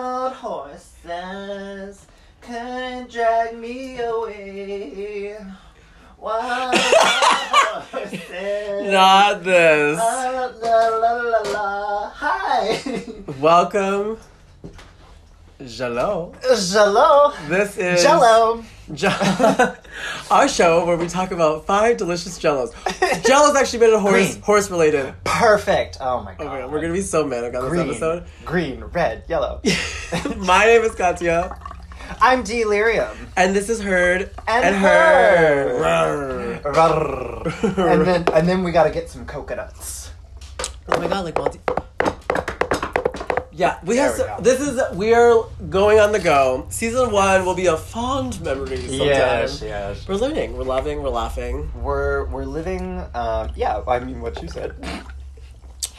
Wild horses couldn't drag me away. Wild horses. Not this. La, la, la, la, la. Hi. Welcome. Jello. Jello. This is Jello. Je- our show where we talk about five delicious jellos. Jello's actually been a horse Green. horse related. Perfect. Oh my god. Oh my god, we're gonna be so mad about this episode. green, red, yellow. My name is Katya, I'm Delirium. and this is Heard And Her. Rrrr. and then and then we gotta get some coconuts. Oh my god, like multi. Yeah, we have. There So, we go. this is we are going on the go. Season one will be a fond memory. Sometime. yes. We're learning. We're loving. We're laughing. We're we're living. Um, yeah, I mean what you said.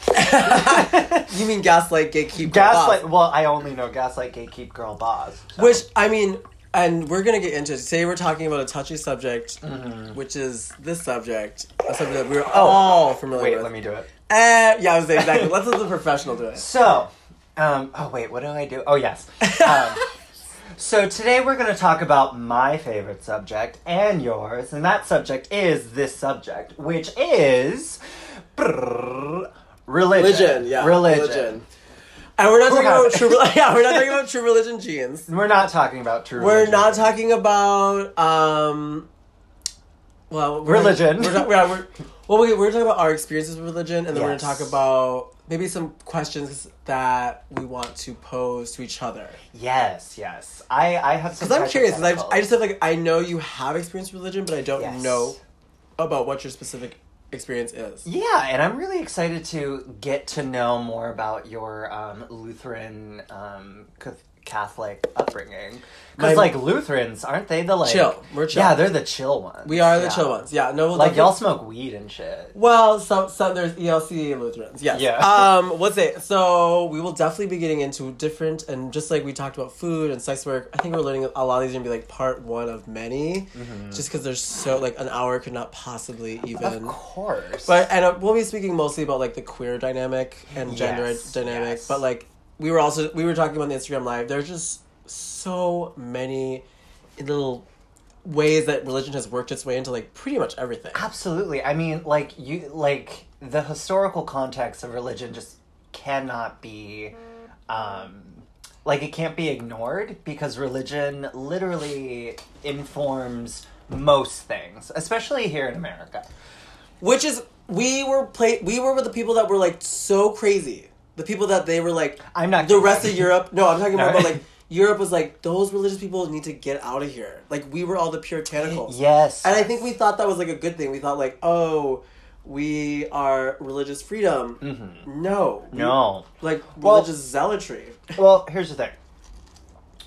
you mean gaslight, gatekeep, Gaslight. boss. Well, I only know Gaslight, Gatekeep, Girl, Boss. so- Which I mean, and we're gonna get into. today. we're talking about a touchy subject, Mm-hmm. which is this subject, a subject that we're all familiar Oh, Wait, with. let me do it. Uh, yeah, I was saying exactly. Let's let the professional do it. So, um, oh wait, what do I do? Oh yes. Um, so today we're going to talk about my favorite subject and yours, and that subject is this subject, which is brrr, religion. Religion, yeah, religion. And we're not Who talking about true. rel- Yeah, we're not talking about true religion jeans. We're not talking about true. We're religion. not talking about um. Well, we're, Religion. We're, not- we're, we're, well, we, we're talking about our experiences with religion, and then we're gonna talk about maybe some questions that we want to pose to each other. Yes, yes. I I have some. Because I'm curious. I, I just have like I know you have experience with religion, but I don't Yes. know about what your specific experience is. Yeah, and I'm really excited to get to know more about your um, Lutheran um, cath- Catholic upbringing. Because, like, Lutherans, aren't they the, like... Chill. We're chill. Yeah, they're the chill ones. We are the Yeah. chill ones. Yeah, no, we'll Like, y'all smoke weed and shit. Well, some some there's ELC Lutherans. Yes. Yeah. Um, what's it? So we will definitely be getting into different and just like we talked about food and sex work. I think we're learning a lot of these are gonna be like part one of many, just because there's so like an hour could not possibly even. Of course. But and uh, we'll be speaking mostly about like the queer dynamic and gender Yes, dynamic. yes. But like we were also we were talking about the Instagram live. There's just so many little ways that religion has worked its way into like pretty much everything. Absolutely. I mean, like, you... Like, the historical context of religion just cannot be... Um, like, it can't be ignored because religion literally informs most things, especially here in America. Which is we were play we were with the people that were like so crazy. The people that they were like I'm not the rest of Europe. No, I'm talking No. about like Europe was like those religious people need to get out of here. Like we were all the puritanicals. Yes. And I think we thought that was like a good thing. We thought like, oh, we are religious freedom. Mhm. No. We- No. Like Well- religious zealotry. Well, here's the thing.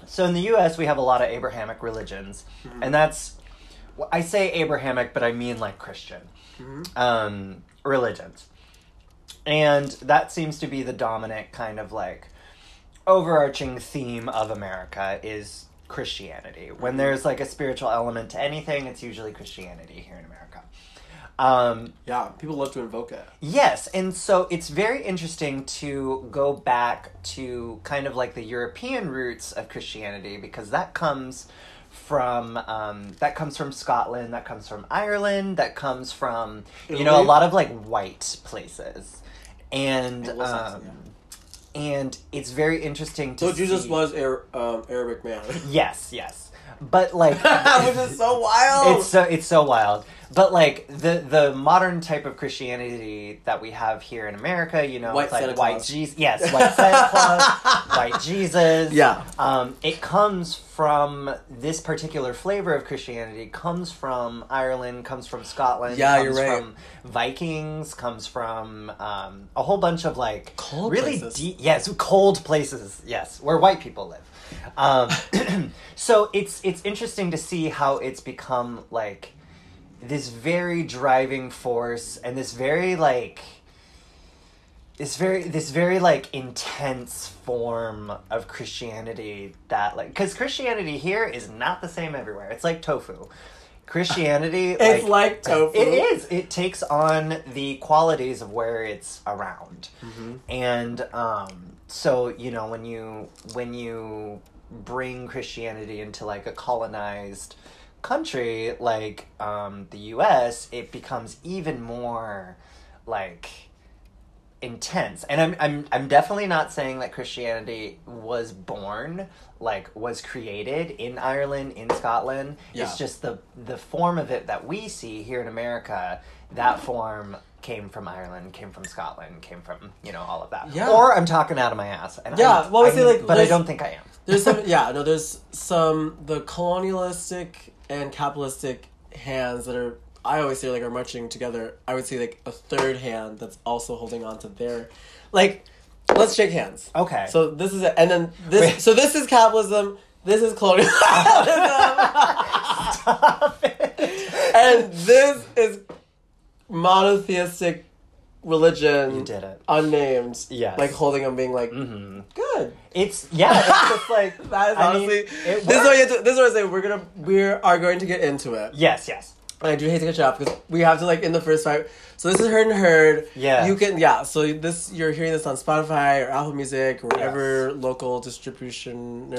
So in the U.S., we have a lot of Abrahamic religions, Mm-hmm. and that's I say Abrahamic, but I mean like Christian Mhm. um, religions, and that seems to be the dominant kind of like overarching theme of America is Christianity. Mm-hmm. When there's like a spiritual element to anything, it's usually Christianity here in America. Um, Yeah, people love to invoke it. Yes, and so it's very interesting to go back to kind of like the European roots of Christianity because that comes from um, that comes from Scotland, that comes from Ireland, that comes from you know a lot of like white places, and Anglo-Saxon, um, and it's very interesting to So Jesus see- was Ar- um, Arabic man. yes, yes, but like Which is so wild. it's so it's so wild but like the the modern type of christianity that we have here in america you know White it's like Santa white jesus yes white santa claus white jesus Yeah. um it comes from this particular flavor of christianity comes from ireland comes from scotland Yeah, comes you're right. from vikings comes from um a whole bunch of like Cold really places. deep yes cold places yes where white people live um, so it's it's interesting to see how it's become like this very driving force and this very like this very this very like intense form of Christianity that like because Christianity here is not the same everywhere. It's like tofu. Christianity, It's like tofu. It is. It takes on the qualities of where it's around, and um, so you know when you when you bring Christianity into like a colonized country like um, the U.S., it becomes even more like intense and I'm, I'm i'm definitely not saying that christianity was born like was created in ireland in scotland Yeah. it's just the the form of it that we see here in america that form came from ireland came from scotland came from you know all of that Yeah. or i'm talking out of my ass and Yeah, I, well, I I- say, like, but i don't think i am There's some, yeah, no, there's some the colonialistic and capitalistic hands that are. I always say like are marching together. I would say like a third hand that's also holding on to their, like, let's shake hands. okay So this is it, and then this. Wait. So this is capitalism. This is colonialism, Stop it. and this is monotheistic religion. you did it Unnamed. Yes. Like holding them, being like, mm-hmm. good. It's yeah it's just like That is I mean, honestly. it this is what you have to, this is what I say. We're gonna we are going to get into it. yes yes And I do hate to cut you off because we have to like in the first five. So this is heard and heard. Yeah. You can yeah. So this you're hearing this on Spotify or Apple Music or whatever local distribution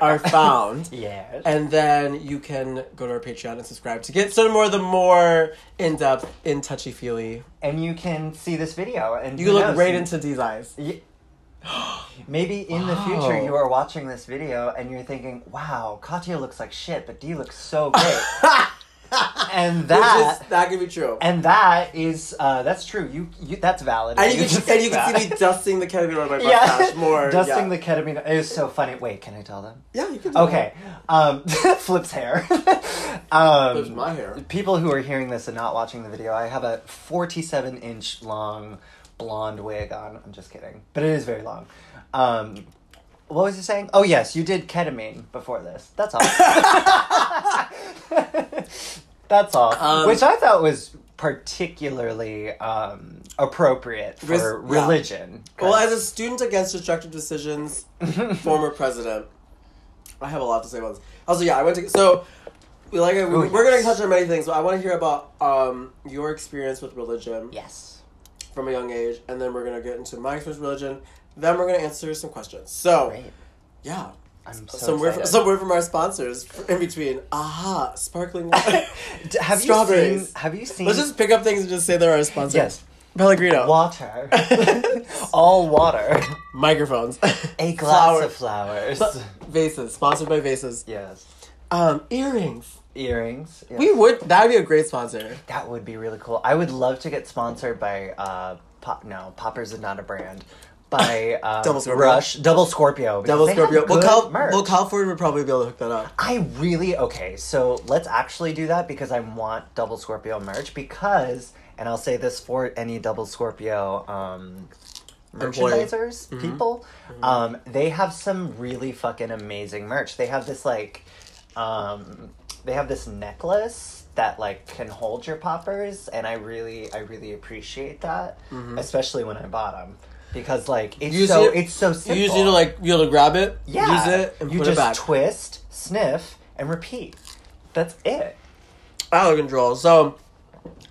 are found. yes And then you can go to our Patreon and subscribe to get some more of the more in depth, in touchy feely. and you can see this video and You can look knows, right into these eyes. Ye- Maybe in the future you are watching this video and you're thinking, "Wow, Katya looks like shit, but D looks so great." and That that that could be true. and that is uh, that's true. You, you that's valid. And you can can and you can see me dusting the ketamine on my yeah, mustache more. dusting yeah. the ketamine. It was so funny. Wait, can I tell them? Yeah, you can. Okay, um, Flip's hair. um, Flips my hair. People who are hearing this and not watching the video, I have a 47 inch long blonde wig on. I'm just kidding, but it is very long. Um, what was he saying? Oh yes, you did ketamine before this. That's all. That's all. Um, Which I thought was particularly um, appropriate Res- for yeah. religion. Well, as a student against destructive decisions, former president, I have a lot to say about this. Also, yeah, I went to so. We like we, Ooh, we're gonna touch on many things, but I want to hear about um, your experience with religion yes. From a young age, and then we're gonna get into my with religion. Then we're gonna answer some questions. So, Great. yeah, I'm so some word from, excited. some word from our sponsors in between. Aha, sparkling water. Have you Strawberries. seen? Have you seen? Let's just pick up things and just say they're our sponsors. Yes. Pellegrino. water. All water. Microphones. A glass Flower- of flowers. Vases. Sponsored by Vases. yes. Um, earrings. Earrings. yes. We would. That would be a great sponsor. That would be really cool. I would love to get sponsored by uh pop no, Poppers is not a brand. By um, Double Scorpio. Rush, Double Scorpio. Double Scorpio. Well, Cal, merch. well, Cal Ford would probably be able to hook that up. I really okay. So let's actually do that because I want Double Scorpio merch because, and I'll say this for any Double Scorpio um, merchandisers people, um, they have some really fucking amazing merch. They have this like, um, they have this necklace that like can hold your poppers, and I really, I really appreciate that, mm-hmm. especially when I bought them. Because like it's You so it- it's so simple. You just need to like be able to grab it, Yeah. use it, and you put just it back. twist, sniff, and repeat. That's it. out of control. So um,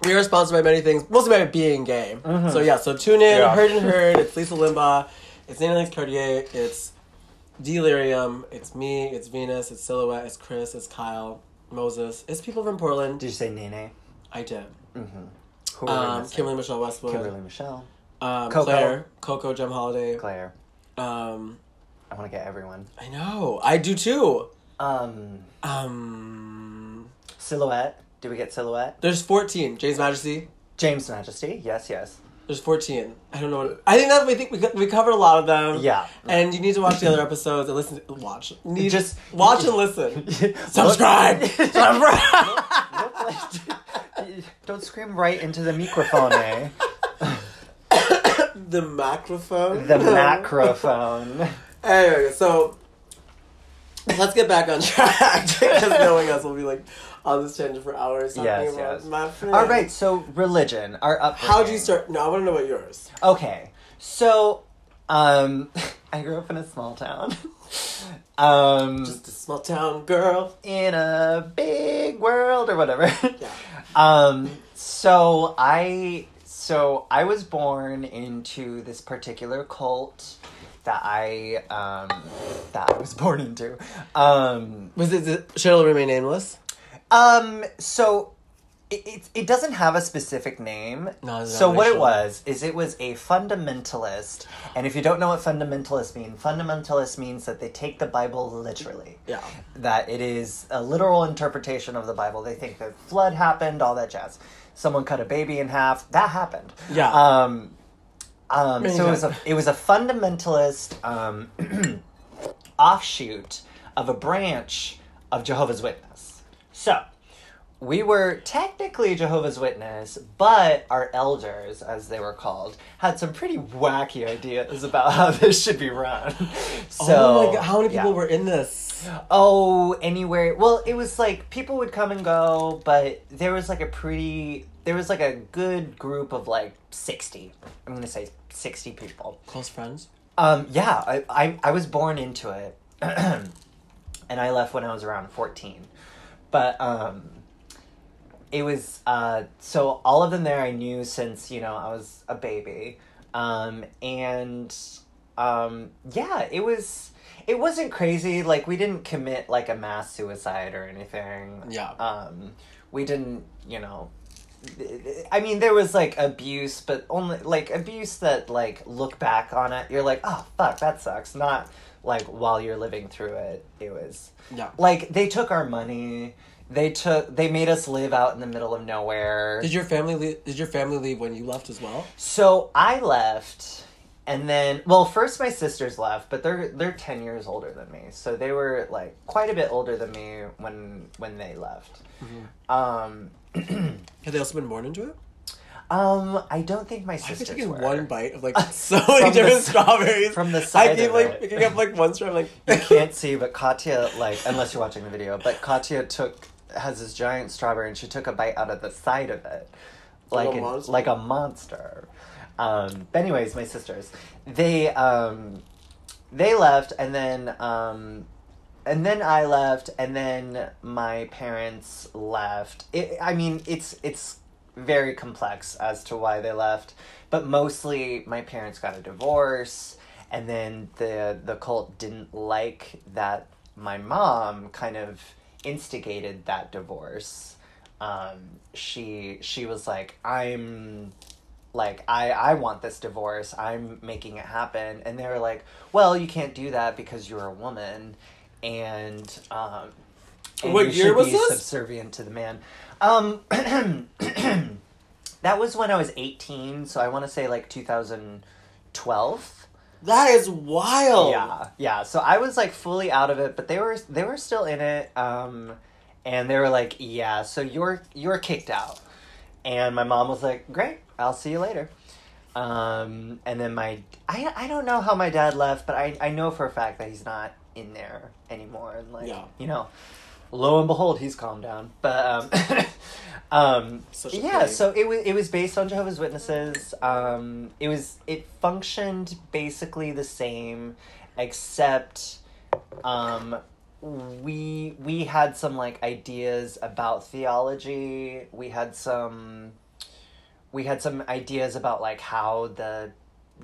we are sponsored by many things, mostly by being gay. Mm-hmm. So yeah, so tune in, Yeah. heard and heard. It's Lisa Limbaugh, it's Lex Cartier, it's Delirium, it's me, it's Venus, it's Silhouette, it's Chris, it's Kyle, Moses, it's people from Portland. Did you say Nene? I did. Mm-hmm. Who Um? Kimberly Michelle Westwood, Kimberly Michelle. um, Coco. Claire, Coco Gem Holiday. Claire. Um, I want to get everyone. I know, I do too. Um, Um, Silhouette. Do we get Silhouette? there's 14. James Majesty. James Majesty. Yes, yes. There's 14. I don't know. What, I think that we think we, we covered a lot of them. Yeah. And you need to watch the other episodes and listen. Watch. Need, Just- watch and listen. Subscribe. Subscribe. Don't scream right into the microphone, eh? the microphone. The microphone. Anyway, so let's get back on track because knowing us, we'll be like on this tangent for hours talking Yes, about yes. my friend. All right, so religion, our upbringing. How'd you start? No, I want to know about yours. Okay, so um, I grew up in a small town. um, Just a small town girl. in a big world or whatever. Yeah. Um, so I so I was born into this particular cult that I um that I was born into. Um Was it? it shall remain nameless? Um so it, it, it doesn't have a specific name. No, so what it was is it was a fundamentalist, and if you don't know what fundamentalist mean, fundamentalist means that they take the Bible literally. Yeah. that it is a literal interpretation of the Bible. They think that flood happened, all that jazz. Someone cut a baby in half. That happened. Yeah. Um, um, Many so it was a it was a fundamentalist um, offshoot of a branch of Jehovah's Witness. So we were technically Jehovah's Witness, but our elders, as they were called, had some pretty wacky ideas about how this should be run. So, oh my god! How many people yeah. were in this? Oh, anywhere. Well, it was like people would come and go, but there was like a pretty, there was like a good group of like 60. I'm going to say 60 people. Close friends. Um, yeah, I, I, I was born into it. and I left when I was around 14. But, um, it was, uh, so all of them there I knew since, you know, I was a baby. Um, and, um, yeah, it was, it wasn't crazy. Like, we didn't commit, like, a mass suicide or anything. Yeah. Um, we didn't, you know, I mean, there was like abuse, but only like abuse that like look back on it, you're like, oh fuck, that sucks. Not like while you're living through it. It was Yeah. like they took our money. They took. They made us live out in the middle of nowhere. Did your family leave? Did your family leave when you left as well? So I left, and then well, first my sisters left, but they're they're ten years older than me, so they were like quite a bit older than me when when they left. Um, Have they also been born into it? Um, I don't think my I've sisters taking were. one bite of like so many the different si- strawberries from the side. I keep of like it. picking up like one straw. I'm like, you can't see, but Katya, like, unless you're watching the video, but Katya took has this giant strawberry and she took a bite out of the side of it, Like like a monster? like a monster. Um, but anyways, my sisters, they um, they left, and then um, and then I left, and then my parents left. It, I mean, it's it's very complex as to why they left, but mostly my parents got a divorce, and then the the cult didn't like that my mom kind of instigated that divorce. Um, she she was like, I'm like I I want this divorce. I'm making it happen. And they were like, "Well, you can't do that because you're a woman." And um and What year was be this? subservient to the man. Um that was when I was 18, so I want to say like 2012. that is wild. Yeah, yeah. So I was like fully out of it, but they were they were still in it. Um, and they were like, "Yeah, so you're you're kicked out." And my mom was like, "Great, I'll see you later." Um, and then my I I don't know how my dad left, but I I know for a fact that he's not in there anymore. And like Yeah. you know, lo and behold, he's calmed down. But um, um, yeah. So it was it was based on Jehovah's Witnesses. Um, it was it functioned basically the same, except um, we we had some like ideas about theology. We had some we had some ideas about like how the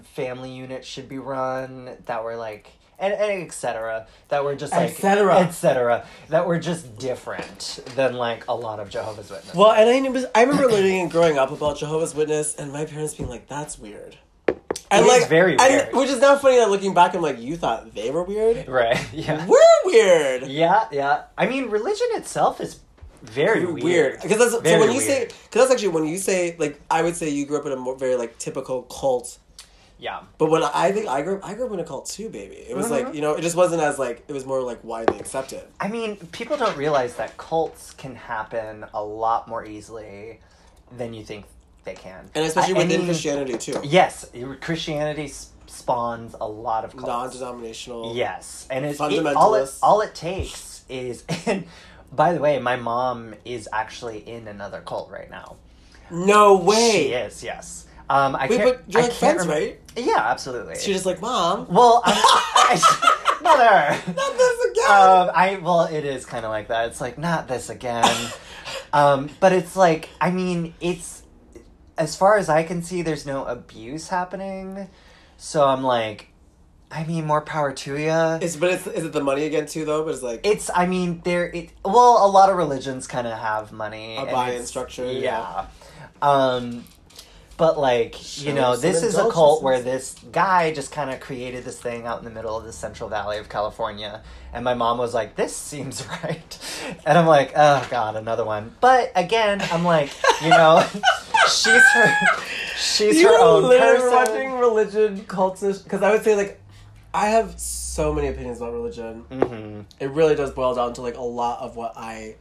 family unit should be run that were like and, and etc that were just like Et cetera. etc that were just different than like a lot of jehovah's witnesses Well, and I, knew- I remember learning and growing up about Jehovah's Witness, and my parents being like, "That's weird." And It is like, very and- weird. which is now funny that looking back, I'm like, "You thought they were weird? right yeah We're weird." yeah yeah i mean religion itself is very weird, because that's so when you say because that's actually when you say like I would say you grew up in a more, very like typical cult, yeah but when I think I grew up, I grew up in a cult too, baby. It was Mm-hmm. like you know it just wasn't as like it was more like widely accepted. I mean, people don't realize that cults can happen a lot more easily than you think they can. And especially I- within mean, Christianity too, Yes, Christianity spawns a lot of cults. non-denominational. Yes, and it's it, all it all it takes is. And by the way, my mom is actually in another cult right now. No way. She is. Yes. Um, I Wait, can't. but you're I like can't friends, right? Yeah, absolutely. She's just like, mom. Well, I'm, I, no, father. Not this again. um, I well, it is kind of like that. It's like not this again. um, but it's like I mean, it's as far as I can see, there's no abuse happening. So I'm like, I mean, more power to you. It's but it's is it the money again too though? But it's like It's I mean there it well a lot of religions kind of have money A and buy-in it's- structure, Yeah. Um but like, Show you know, this is a cult where this guy just kind of created this thing out in the middle of the Central Valley of California. And my mom was like, "This seems right." And I'm like, "Oh god, another one." But again, I'm like, you know, she's her she's you her own literally person. watching religion cultish because I would say like I have so many opinions about religion. Mhm. It really does boil down to like a lot of what I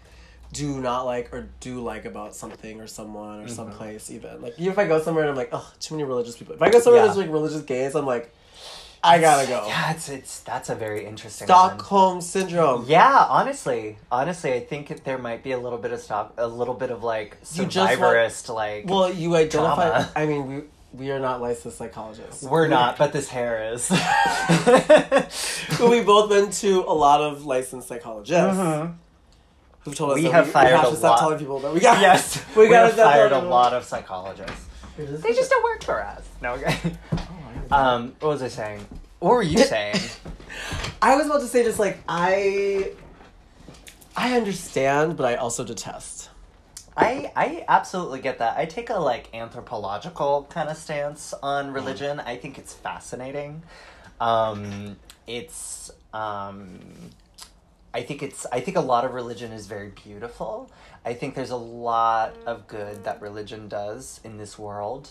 do not like or do like about something or someone or some Mhm. place even. Like even if I go somewhere and I'm like, oh, too many religious people. If I go somewhere Yeah. there's like religious gays, I'm like, I gotta go. Yeah, it's it's that's a very interesting one. Stockholm syndrome. Yeah, honestly, honestly, I think there might be a little bit of stock, a little bit of like You just want- survivorist, like Well, you identify. Drama. I mean, we we are not licensed psychologists. we're not, but this hair is. We both been to a lot of licensed psychologists Mhm. Who've told us We that have we, fired we have a to stop lot. telling people that we got. Yes, we we, got have fired a lot of psychologists. They just don't work for us. No, okay. Um, what was I saying? What were you saying? I was about to say just like I, I understand, but I also detest. I I absolutely get that. I take a like anthropological kind of stance on religion. I think it's fascinating. Um, it's um, I think it's I think a lot of religion is very beautiful. I think there's a lot of good that religion does in this world.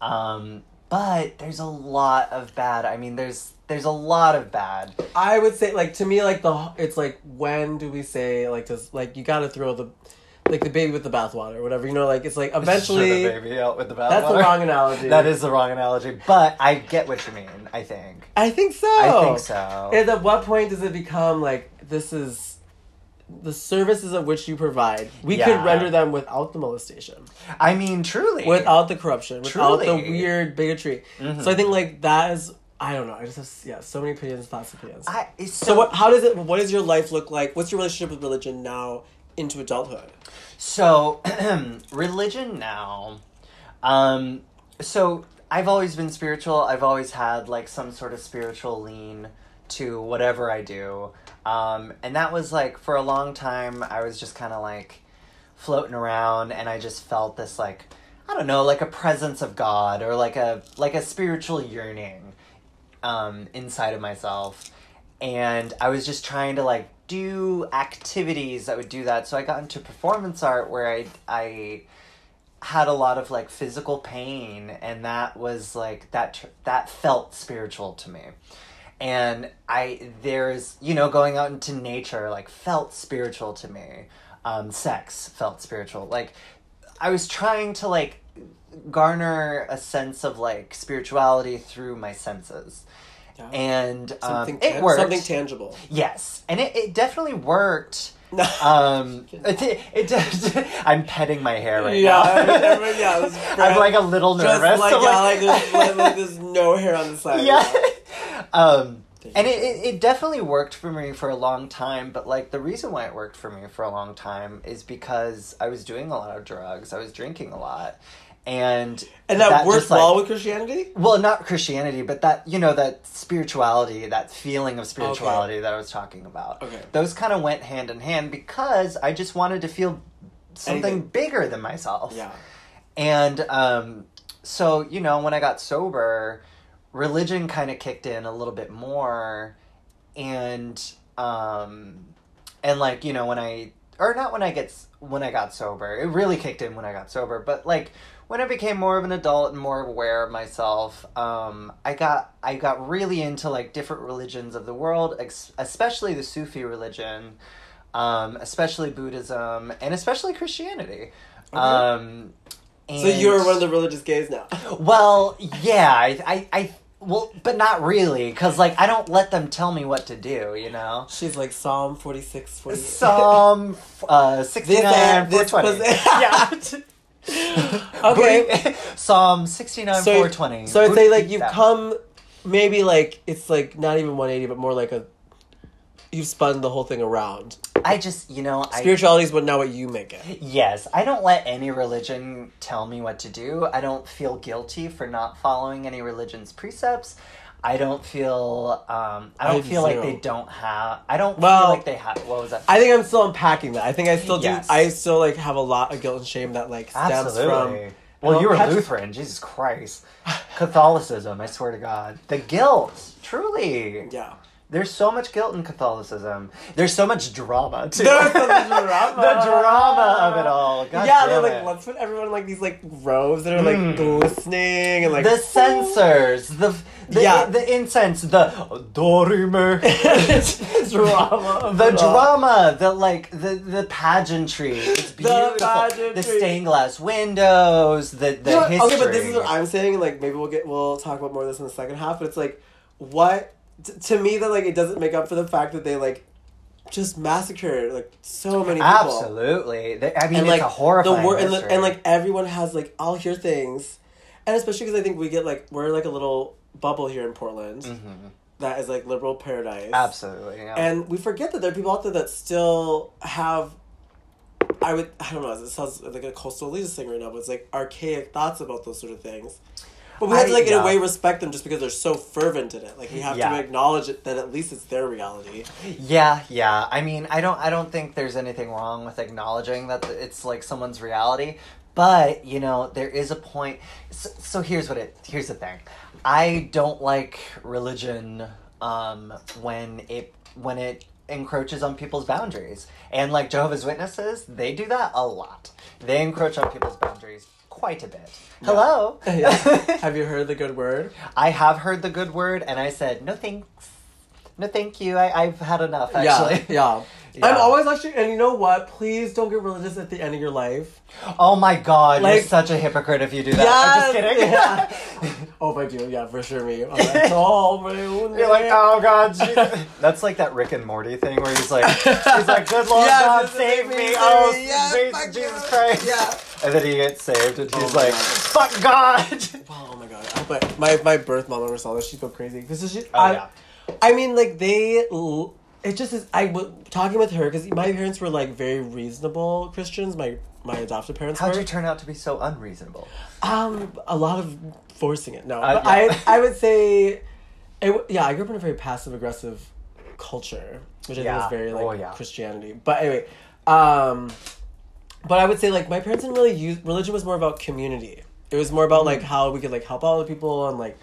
Um, but there's a lot of bad. I mean, there's there's a lot of bad. I would say like to me like the it's like when do we say like does like you got to throw the like the baby with the bathwater or whatever you know like it's like eventually the baby out with the bathwater. that's the wrong analogy. That is the wrong analogy, but I get what you mean. I think. I think so. I think so. And at what point does it become like this is the services of which you provide? We Yeah. could render them without the molestation, I mean, truly. without the corruption, without the weird bigotry. Mhm. So I think like that is I don't know. I just have yeah so many opinions, thoughts, opinions. I, it's so, what? How does it? What does your life look like? What's your relationship with religion now into adulthood? So, religion now. Um, so I've always been spiritual. I've always had like some sort of spiritual lean to whatever I do. Um, and that was like for a long time, I was just kind of like floating around and I just felt this like, I don't know, like a presence of God or like a, like a spiritual yearning, um, inside of myself. And I was just trying to like do activities that would do that. So I got into performance art where I, I, had a lot of like physical pain and that was like that tr- that felt spiritual to me. And i there's you know going out into nature like felt spiritual to me. Um sex felt spiritual. Like i was trying to like garner a sense of like spirituality through my senses Yeah. and um, Something, it worked something tangible. yes and it, it definitely worked um, it, it, does. I'm petting my hair right yeah, now. I mean, yeah, it was I'm like a little nervous. just nervous. like, I'm yeah, like, there's, like, like there's no hair on the side. yeah. um, Thank and it, it, it definitely worked for me for a long time, but like the reason why it worked for me for a long time is because I was doing a lot of drugs, I was drinking a lot, and And that, worked just, like- well with Christianity. well, not Christianity, but that you know that spirituality, that feeling of spirituality that I was talking about. Okay. Those kind of went hand in hand because I just wanted to feel something Anything. bigger than myself. Yeah. And um, so, you know, when I got sober, religion kind of kicked in a little bit more. And, um, and like, you know, when I, or not when I get, when I got sober, it really kicked in when I got sober, but like, when I became more of an adult and more aware of myself, um, I got I got really into like different religions of the world, ex- especially the Sufi religion, um, especially Buddhism, and especially Christianity. Um, So you're one of the religious gays now. well, yeah, I, I, I well, but not really, because like I don't let them tell me what to do, you know. She's like Psalm 46, 48. Psalm uh, sixty nine This- four this twenty. was- Yeah. Okay. Psalm sixty nine so, four twenty. So I'd say like you've come, maybe like it's like not even 180, but more like a you've spun the whole thing around. I just, you know, I Spirituality is what now what you make it. Yes, I don't let any religion tell me what to do. I don't feel guilty for not following any religion's precepts. I don't feel um I don't have feel like they don't have I don't Well, feel like they have what was that? I think I'm still unpacking that. I think I still do. Yes. I still like have a lot of guilt and shame that like stems Absolutely. from. well, you were Petro- Lutheran, Jesus Christ. Catholicism, I swear to God. The guilt, truly. Yeah. There's so much guilt in Catholicism. There's so much drama too. There's so much drama. the drama of it all. God yeah, they're like, it. let's put everyone in like these like robes that are like Mm. glistening and like the censers, the the, Yeah. the incense, the Dorime, drama. the drama, the like the the pageantry. It's beautiful. The, pageantry. stained glass windows, the the You know history. Okay, but this is what I'm saying, like maybe we'll get we'll talk about more of this in the second half. But it's like, what t- to me that like it doesn't make up for the fact that they like just massacred like so many people. Absolutely. They- I mean, and it's like a horrifying the wor- and, the, and like everyone has like I'll hear things, and especially because I think we get like we're like a little bubble here in Portland Mhm. that is like liberal paradise. Absolutely. Yeah. And we forget that there are people out there that still have. I would I don't know. It sounds like a coastal elitist thing right now, but it's like archaic thoughts about those sort of things. But we have to I- like in yeah. a way respect them just because they're so fervent in it. Like we have Yeah. to acknowledge it that at least it's their reality. Yeah, yeah. I mean, I don't I don't think there's anything wrong with acknowledging that it's like someone's reality, but, you know, there is a point so, so here's what it here's the thing. I don't like religion um when it when it encroaches on people's boundaries. And like Jehovah's Witnesses, they do that a lot. They encroach on people's boundaries quite a bit. Hello. Yeah. have you heard the good word? I have heard the good word and I said, "No thanks." No, thank you. I, I've had enough, actually. Yeah, yeah. Yeah. I'm always actually, and you know what? Please don't get religious at the end of your life. Oh my god, you're such a hypocrite if you do that. I'm just kidding. Yeah. oh, if I do, yeah, for sure. Me. Like, oh, my own You're like, oh god, Jesus. That's like that Rick and Morty thing where he's like, he's like, good Lord Yeah, God, save me, Oh. Yeah, Jesus. Christ. Yeah. And then he gets saved and he's Oh like, God. fuck God. Oh my god! But my my birth mom never saw this. She'd go crazy because she. Oh, I, yeah. I mean, like they. l- It just is. I was talking with her because my parents were like very reasonable Christians. My my adopted parents How'd were. you turn out to be so unreasonable? Um, a lot of forcing it. No, Uh, but yeah. I I would say, it, yeah, I grew up in a very passive aggressive culture, which I Yeah. think is very like Oh, yeah. Christianity. But anyway, um, but I would say like my parents didn't really use religion was more about community. It was more about like Mm. how we could like help out other people and like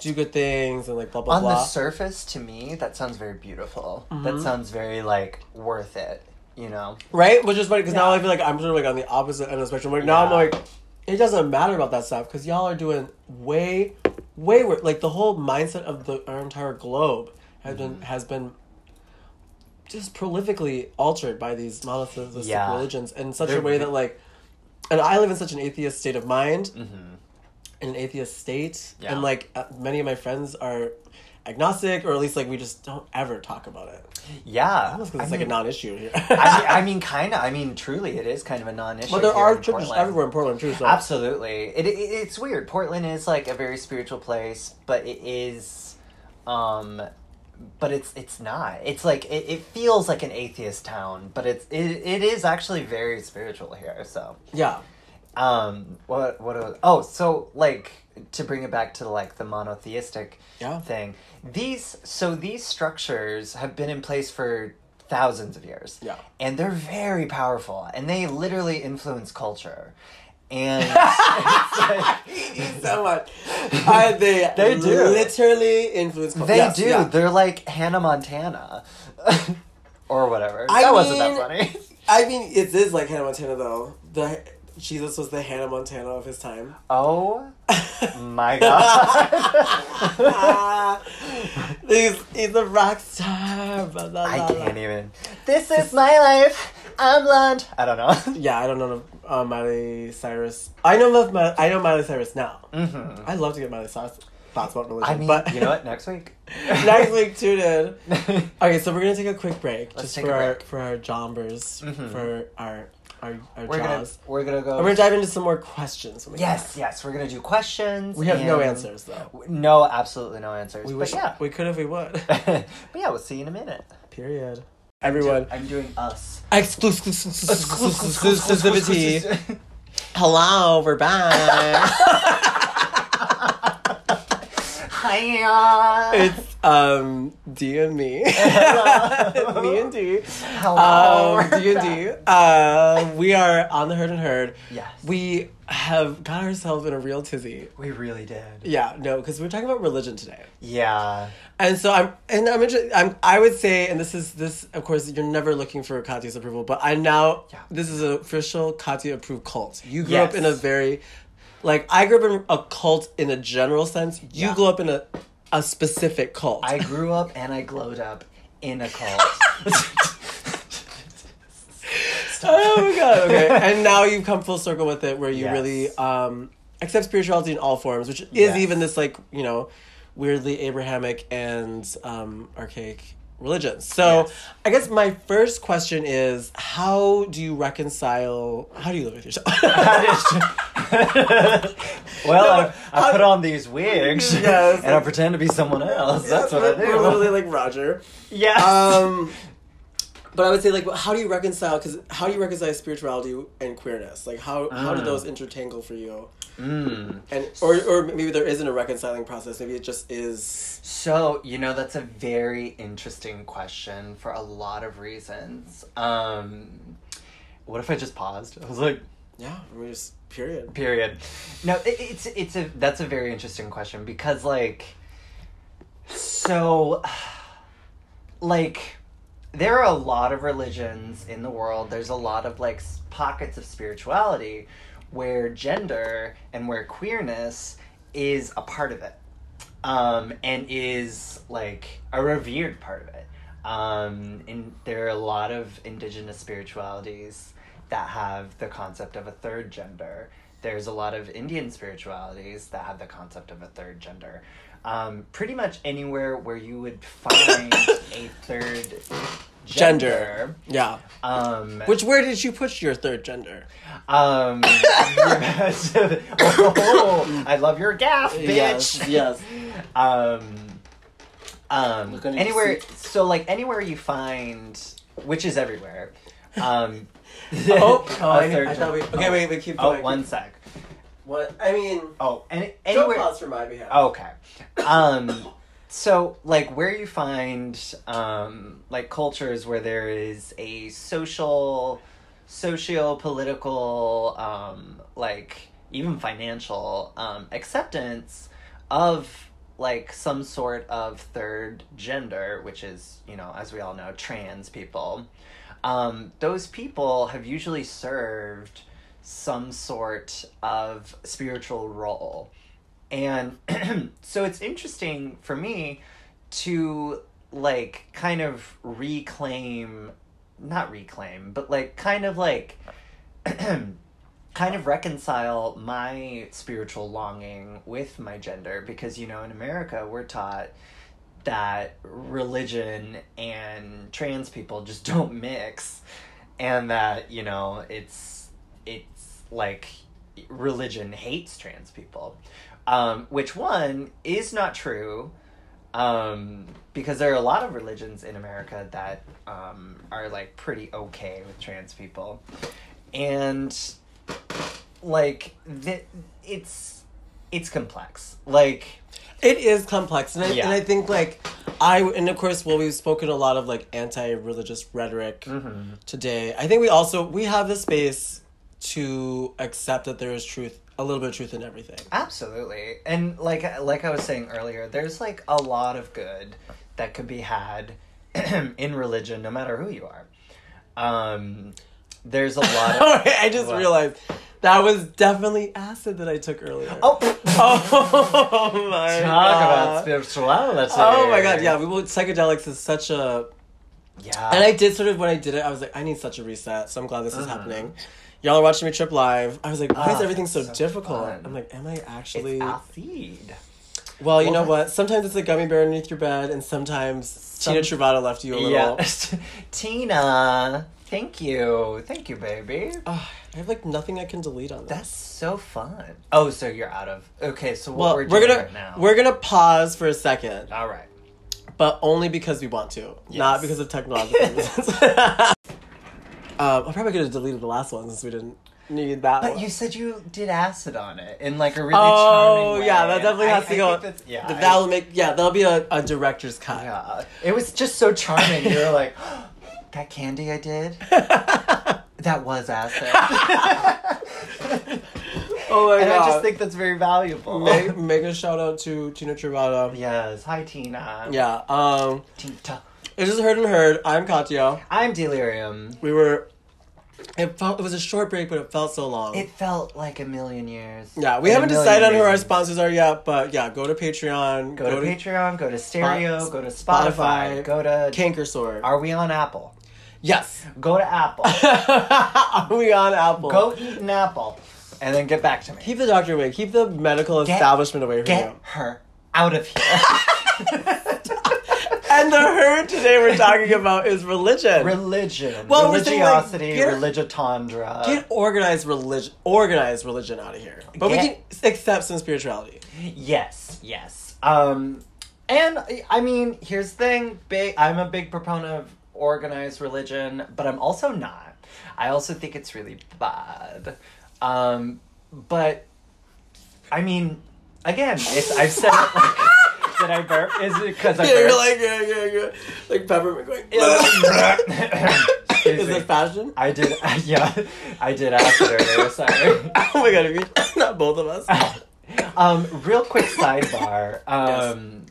do good things and like blah blah On blah. the surface, to me, that sounds very beautiful. Mm-hmm. That sounds very, like, worth it, you know? Right? Which is funny because now I feel like I'm sort of like on the opposite end of the spectrum. Like now I'm like, it doesn't matter about that stuff because y'all are doing way, way worse. Like the whole mindset of the our entire globe has Mm-hmm. been has been just prolifically altered by these monotheistic Yeah. religions in such They're a way that like, and I live in such an atheist state of mind, Mm-hmm. In an atheist state, Yeah. and like uh, many of my friends are agnostic or at least like we just don't ever talk about it. Yeah. Almost because it's like a non-issue here. I mean, I mean, kind of. I mean, truly, it is kind of a non-issue. But there here are churches Portland. everywhere in Portland too. So Absolutely, it, it it's weird. Portland is like a very spiritual place, but it is, um, but it's it's not. It's like it, it feels like an atheist town, but it's it, it is actually very spiritual here. So, yeah, um, what what? was- Oh, so like to bring it back to like the monotheistic Yeah. thing. These so these structures have been in place for thousands of years. Yeah. And they're very powerful and they literally influence culture. And like- so much. I, they They do. literally influence. culture. they Yes, do. yeah. They're like Hannah Montana. or whatever. I that wasn't that funny. I mean, it is like Hannah Montana though. The Jesus was the Hannah Montana of his time. Oh my god. He's, he's a rock star. Blah, blah, I blah, can't even. This is my life. I'm blonde. I don't know. Yeah, I don't know uh, Miley Cyrus. I know love. Mi- I know Miley Cyrus now. hmm I'd love to get Miley Cyrus thoughts about religion. I mean, but you know what? Next week. next week, tune in. Okay, so we're gonna take a quick break Let's just for our for our jombers Mhm. for our our our We're gonna we're gonna go. And we're gonna dive into some more questions. when we come yes, yes. We're gonna do questions. we have no answers though. No, absolutely no answers. We but wish yeah. we could if we would. but yeah, we'll see you in a minute. Period. Everyone. I'm doing us. Exclusivity. Hello, we're back. Hiya. it's um D and me. Me and D. Hello. Um, D and D. Uh, we are on the herd and herd. Yes. We have got ourselves in a real tizzy. We really did. Yeah, no, because we're talking about religion today. Yeah. And so I'm, and I'm, interested, I'm, I would say, and this is this. Of course, you're never looking for Katya's approval, but I now, Yeah. this is an official Katya approved cult. You grew Yes. up in a very, like I grew up in a cult in a general sense. You Yeah. grew up in a, a specific cult. I grew up and I glowed up in a cult. oh my god! Okay, and now you've come full circle with it, where you Yes. really um, accept spirituality in all forms, which is Yes. even this like you know weirdly Abrahamic and um, archaic religions. So Yes. I guess my first question is, how do you reconcile? How do you live with yourself? well, I, No, I how- put on these wigs Yes. and I pretend to be someone else. That's what I do. We're literally like Roger. yes. Um, but I would say like, how do you reconcile? Because how do you reconcile spirituality and queerness? Like, how how do Mm. those intertangle for you? Mm. And or or maybe there isn't a reconciling process. Maybe it just is. So, you know, that's a very interesting question for a lot of reasons. Um, what if I just paused? I was like, Yeah, we just period. period. No, it, it's it's a that's a very interesting question because like, so, like, there are a lot of religions in the world. There's a lot of like pockets of spirituality where gender and where queerness is a part of it um, and is like a revered part of it. Um, and there are a lot of indigenous spiritualities that have the concept of a third gender. There's a lot of Indian spiritualities that have the concept of a third gender. Um, pretty much anywhere where you would find a third gender. Yeah. Um, Which where did you put your third gender? um, oh, I love your gaff, bitch. Yes. um um anywhere your so like anywhere you find which is everywhere um oh, oh a I, third I thought we. Okay, oh. wait, wait, keep oh going. one sec What I mean. oh any, Don't anywhere pause for my behalf. okay um so like where you find um like cultures where there is a social socio-political um like even financial um acceptance of like some sort of third gender which is you know as we all know trans people um those people have usually served some sort of spiritual role and so it's interesting for me to like kind of reclaim not reclaim but like kind of like kind of reconcile my spiritual longing with my gender. Because you know in America we're taught that religion and trans people just don't mix. And that you know it's it's like religion hates trans people um, which one is not true um, because there are a lot of religions in America that um, are like pretty okay with trans people, and like the, it's it's complex. Like It is complex, and I, Yeah. and I think like I and of course, well, we've spoken a lot of like anti-religious rhetoric Mm-hmm. today. I think we also we have the space to accept that there is truth, a little bit of truth in everything. Absolutely. And like like I was saying earlier, there's like a lot of good that could be had in religion no matter who you are. Um there's a lot of I just What? realized that was definitely acid that I took earlier. Oh, Oh my god. talk about spirituality. Oh my god, yeah, we will psychedelics is such a Yeah. and I did sort of when I did it, I was like, I need such a reset, so I'm glad this is Mhm. happening. Y'all are watching me trip live. I was like, why is Oh, everything so, so difficult? fun. I'm like, am I actually? it's acid. Well, you Well, know what? Sometimes it's a gummy bear underneath your bed, and sometimes Some- Tina Travato left you a little. Yeah. Tina, thank you. Thank you, baby. Ugh, I have like nothing I can delete on this. That's so fun. Oh, so you're out of Okay, so what well, we're we're, doing gonna right now. we're gonna pause for a second All right. but only because we want to, not because of technological reasons. um, I probably could have deleted the last one since we didn't need that But one. you said you did acid on it in like a really oh charming way. Oh, yeah, that definitely I- has to I go. yeah, that'll make yeah, that'll be a, a director's cut. yeah. It was just so charming. You were like, that candy I did, that was acid. Oh my and god! I just think that's very valuable. make, make a shout out to Tina Travada. yes. Hi, Tina. Yeah. Um, Tina. It's just heard and heard. I'm Katya. I'm Delirium. We were. It felt it was a short break, but it felt so long. It felt like a million years. yeah, we haven't decided on who our sponsors are yet, but yeah, go to Patreon. Go, to, Patreon, go to Stereo, go to Spotify, Spotify, go to. Canker Sword. Are we on Apple? yes. Go to Apple. are we on Apple? go eat an apple, and then get back to me. Keep the doctor away. Keep the medical Get- establishment away from Get you. her out of here. And the her today we're talking about is religion. religion, Well, we're like, religiosity, get- religitandra. Get organized religion, organized religion out of here. But we can accept some spirituality. Yes, yes. Um, and I mean, here's the thing: big. I'm a big proponent of organized religion, but I'm also not. I also think it's really bad. Um, but I mean, again, it's I've said it. Like, did I burp? Is it because I Yeah, you're burped? like yeah, yeah, yeah, like peppermint going. Is it fashion? I did, yeah, I did acid earlier. Sorry. oh my god, you, not both of us. um, real quick sidebar. Um,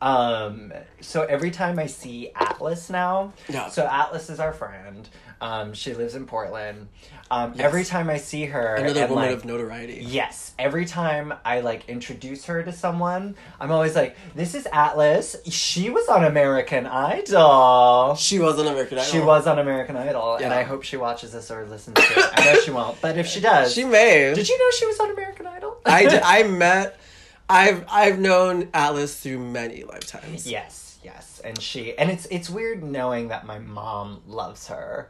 um, so every time I see Atlas now, Yeah. so Atlas is our friend. Um, she lives in Portland. Um, Yes. every time I see her, Another and, woman like, of notoriety. Yes, every time I like introduce her to someone, I'm always like, "This is Atlas. She was on American Idol. She was an American Idol. She was on American Idol, and I hope she watches this or listens to it. I know she won't, but if she does, She may. did you know she was on American Idol? I did, I met. I've I've known Atlas through many lifetimes. Yes, yes, and she and it's it's weird knowing that my mom loves her.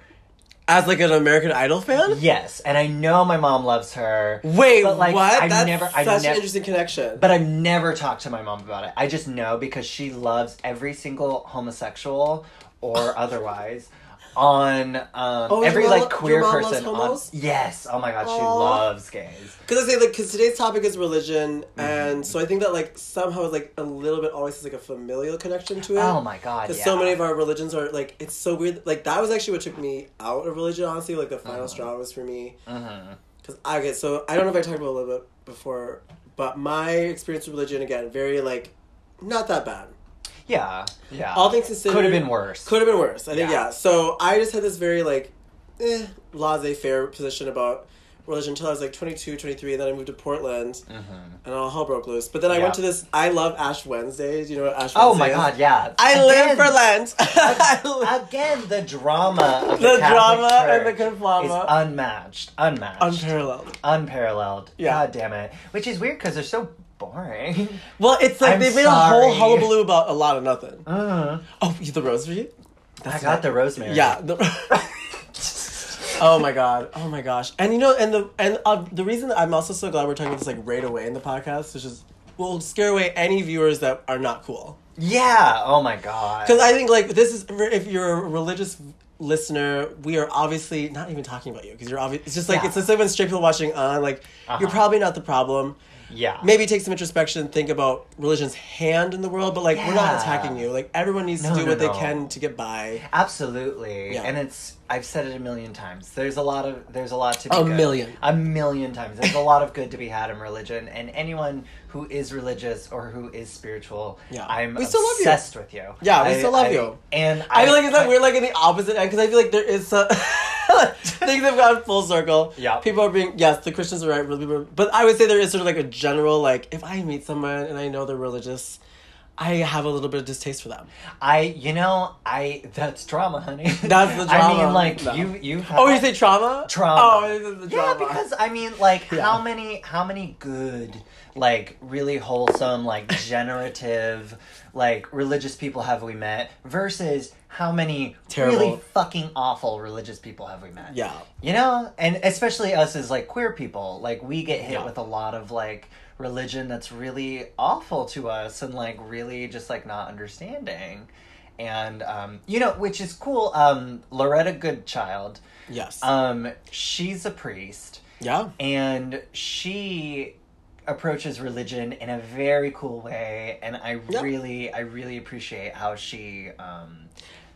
As like an American Idol fan. Yes, and I know my mom loves her. Wait, But, like, what? I That's never- such an nev- interesting connection. But I've never talked to my mom about it. I just know because she loves every single homosexual or otherwise on um, Oh, every mom- like queer person on. Yes. Oh my god, she loves gays. Because I say like, because today's topic is religion, Mm-hmm. and so I think that like somehow like a little bit always has like a familial connection to it. Oh my god. Because Yeah. so many of our religions are like it's so weird. Like that was actually what took me out of religion. Honestly, like the final straw was for me. Because I get so I don't know if I talked about it a little bit before, but my experience with religion again very like not that bad. Yeah. Yeah. All things considered, could have been worse. Could have been worse. I think Yeah. yeah. So I just had this very like, eh, laissez faire position about religion until I was like 22, 23, and then I moved to Portland, Mhm. and all hell broke loose. But then I Yeah. went to this. I love Ash Wednesdays. You know what Ash? Oh my is? god, yeah. I Again- live for Lent. I Again, the drama of the, The drama and the conflama. is unmatched, unmatched, Unparalleled. unparalleled. Yeah. God damn it! Which is weird because they're so boring. Well, it's like I'm they made a whole sorry. hullabaloo about a lot of nothing. Mm. Oh, you- the rosary? I got the rosemary. Yeah. The... oh my god. Oh my gosh. And you know, and the and uh, the reason I'm also so glad we're talking about this like right away in the podcast, which is will scare away any viewers that are not cool. Yeah. Oh my god. Because I think like this is if you're a religious listener, we are obviously not even talking about you because you're obvious. It's just like Yeah. it's just like when straight people watching on like you're Uh-huh. probably not the problem. Yeah. Maybe take some introspection, think about religion's hand in the world, but like we're not attacking you. Like everyone needs No, to do no, what they can to get by. Absolutely. Yeah. And it's I've said it a million times. There's a lot of there's a lot to be A good. million. A million times. There's a lot of good to be had in religion and anyone who is religious or who is spiritual, Yeah. I'm We still love you. obsessed with you. Yeah, we I- still love I- you. And I feel like it's I- that we're like in the opposite end because I feel like there is some things have gone full circle. Yeah. people are being yes, the Christians are right, but I would say there is sort of like a general like if I meet someone and I know they're religious, I have a little bit of distaste for them. I you know, I that's drama, honey. That's the trauma. I drama. mean like No. you you Have, Oh, you say trauma? trauma. Oh, the Yeah, because I mean, like, Yeah. how many, how many good, like, really wholesome, like, generative, like, religious people have we met versus how many Terrible. really fucking awful religious people have we met? yeah, You know, and especially us as like queer people, like, we get hit Yeah. with a lot of like religion that's really awful to us and like really just like not understanding and um you know which is cool um loretta goodchild Yes. um she's a priest yeah. and she approaches religion in a very cool way and i Yeah. really i really appreciate how she um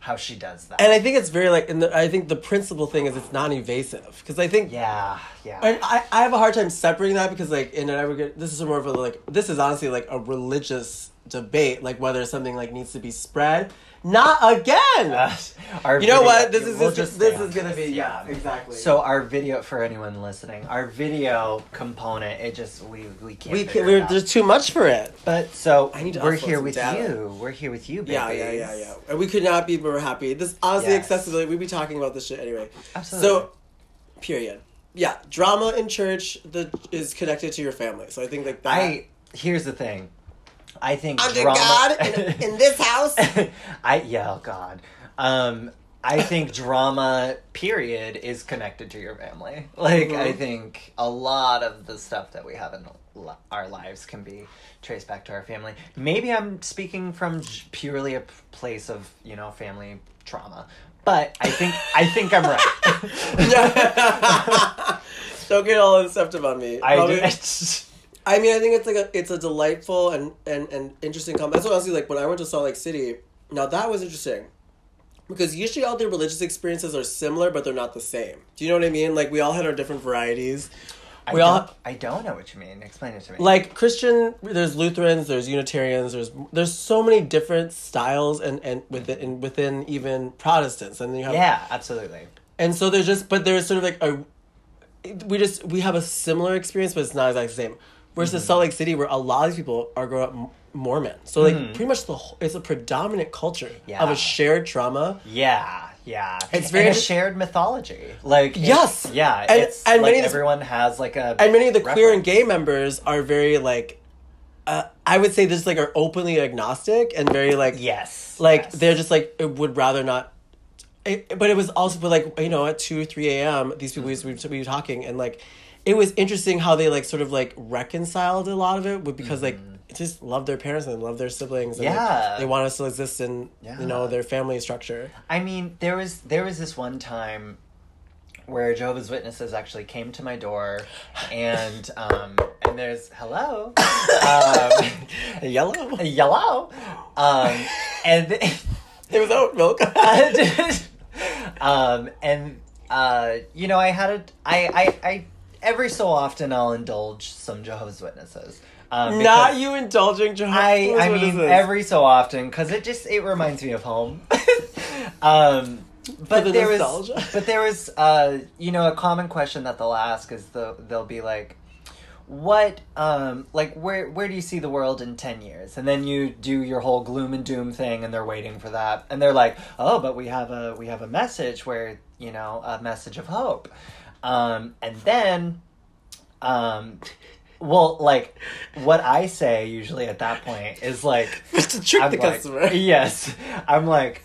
how she does that. And I think it's very like, and the, I think the principal thing is it's non-evasive because I think yeah yeah. And I, I have a hard time separating that because like in an aggregate this is more of a like this is honestly like a religious debate like whether something like needs to be spread not again Uh, our you know video- what this is we'll just, stay this is gonna this, be yeah, exactly So our video for anyone listening, our video component, it just we we can't. we can it we're out. there's too much for it But so I need to we're here with data. you. We're here with you, baby. yeah yeah yeah yeah and we could not be more happy this honestly Yes. accessibility we'd be talking about this shit anyway Absolutely. so period yeah drama in church that is connected to your family so I think like that I here's the thing. I think under drama. God in, in this house I yeah, oh God. Um, I think drama. Period is connected to your family. Like I Mhm. think a lot of the stuff that we have in our lives can be traced back to our family. Maybe I'm speaking from purely a place of you know family trauma, but I think I think I'm right. Don't get all inceptive on me. I Probably- do. I mean, I think it's like a it's a delightful and and and interesting. Com- That's what honestly like when I went to Salt Lake City. Now that was interesting because usually all the religious experiences are similar, but they're not the same. Do you know what I mean? Like we all had our different varieties. I We don't, all I don't know what you mean. Explain it to me. like Christian. There's Lutherans. There's Unitarians. There's there's so many different styles and and within within even Protestants. And then you have yeah, absolutely. And so there's just, but there's sort of like a, we just we have a similar experience, but it's not exactly the same. Whereas Mm-hmm. Salt Lake City, where a lot of these people are grow up Mormon, so like Mhm. pretty much the whole, it's a predominant culture Yeah. of a shared trauma. Yeah, yeah. It's very- and a shared mythology. Like Yes! yeah. And- it's and like many of the- has like a And many of the queer and gay members are very like, uh, I would say this like are openly agnostic and very like Yes, like yes. they're just like would rather not it, but it was also but like you know at 2 3 a.m these people be, to be talking and like it was interesting how they like sort of like reconciled a lot of it with because like just love their parents and love their siblings and like, Mm-hmm. Yeah. they want us to exist in Yeah. you know their family structure I mean, there was there was this one time where Jehovah's Witnesses actually came to my door, and um, and there's hello, um, yellow hello, um, and. it was oat milk um, and uh, you know, I had a, I, I, I, every so often I'll indulge some Jehovah's Witnesses. Um, not you indulging Jehovah's I, I mean, every so often because it just it reminds me of home. um, but the there was, but there was, uh, you know, a common question that they'll ask is the they'll be like, what um like where where do you see the world in 10 years and then you do your whole gloom and doom thing and they're waiting for that and they're like oh but we have a we have a message where you know a message of hope um and then um well like what i say usually at that point is like to trick I'm the like- customer yes i'm like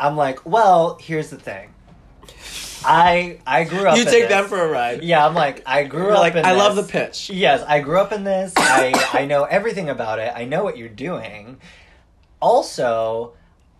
i'm like well here's the thing i i grew up you take this. them for a ride yeah i'm like i grew You're up like i love the pitch Yes, I grew up in this. I I know everything about it. I know what you're doing. Also,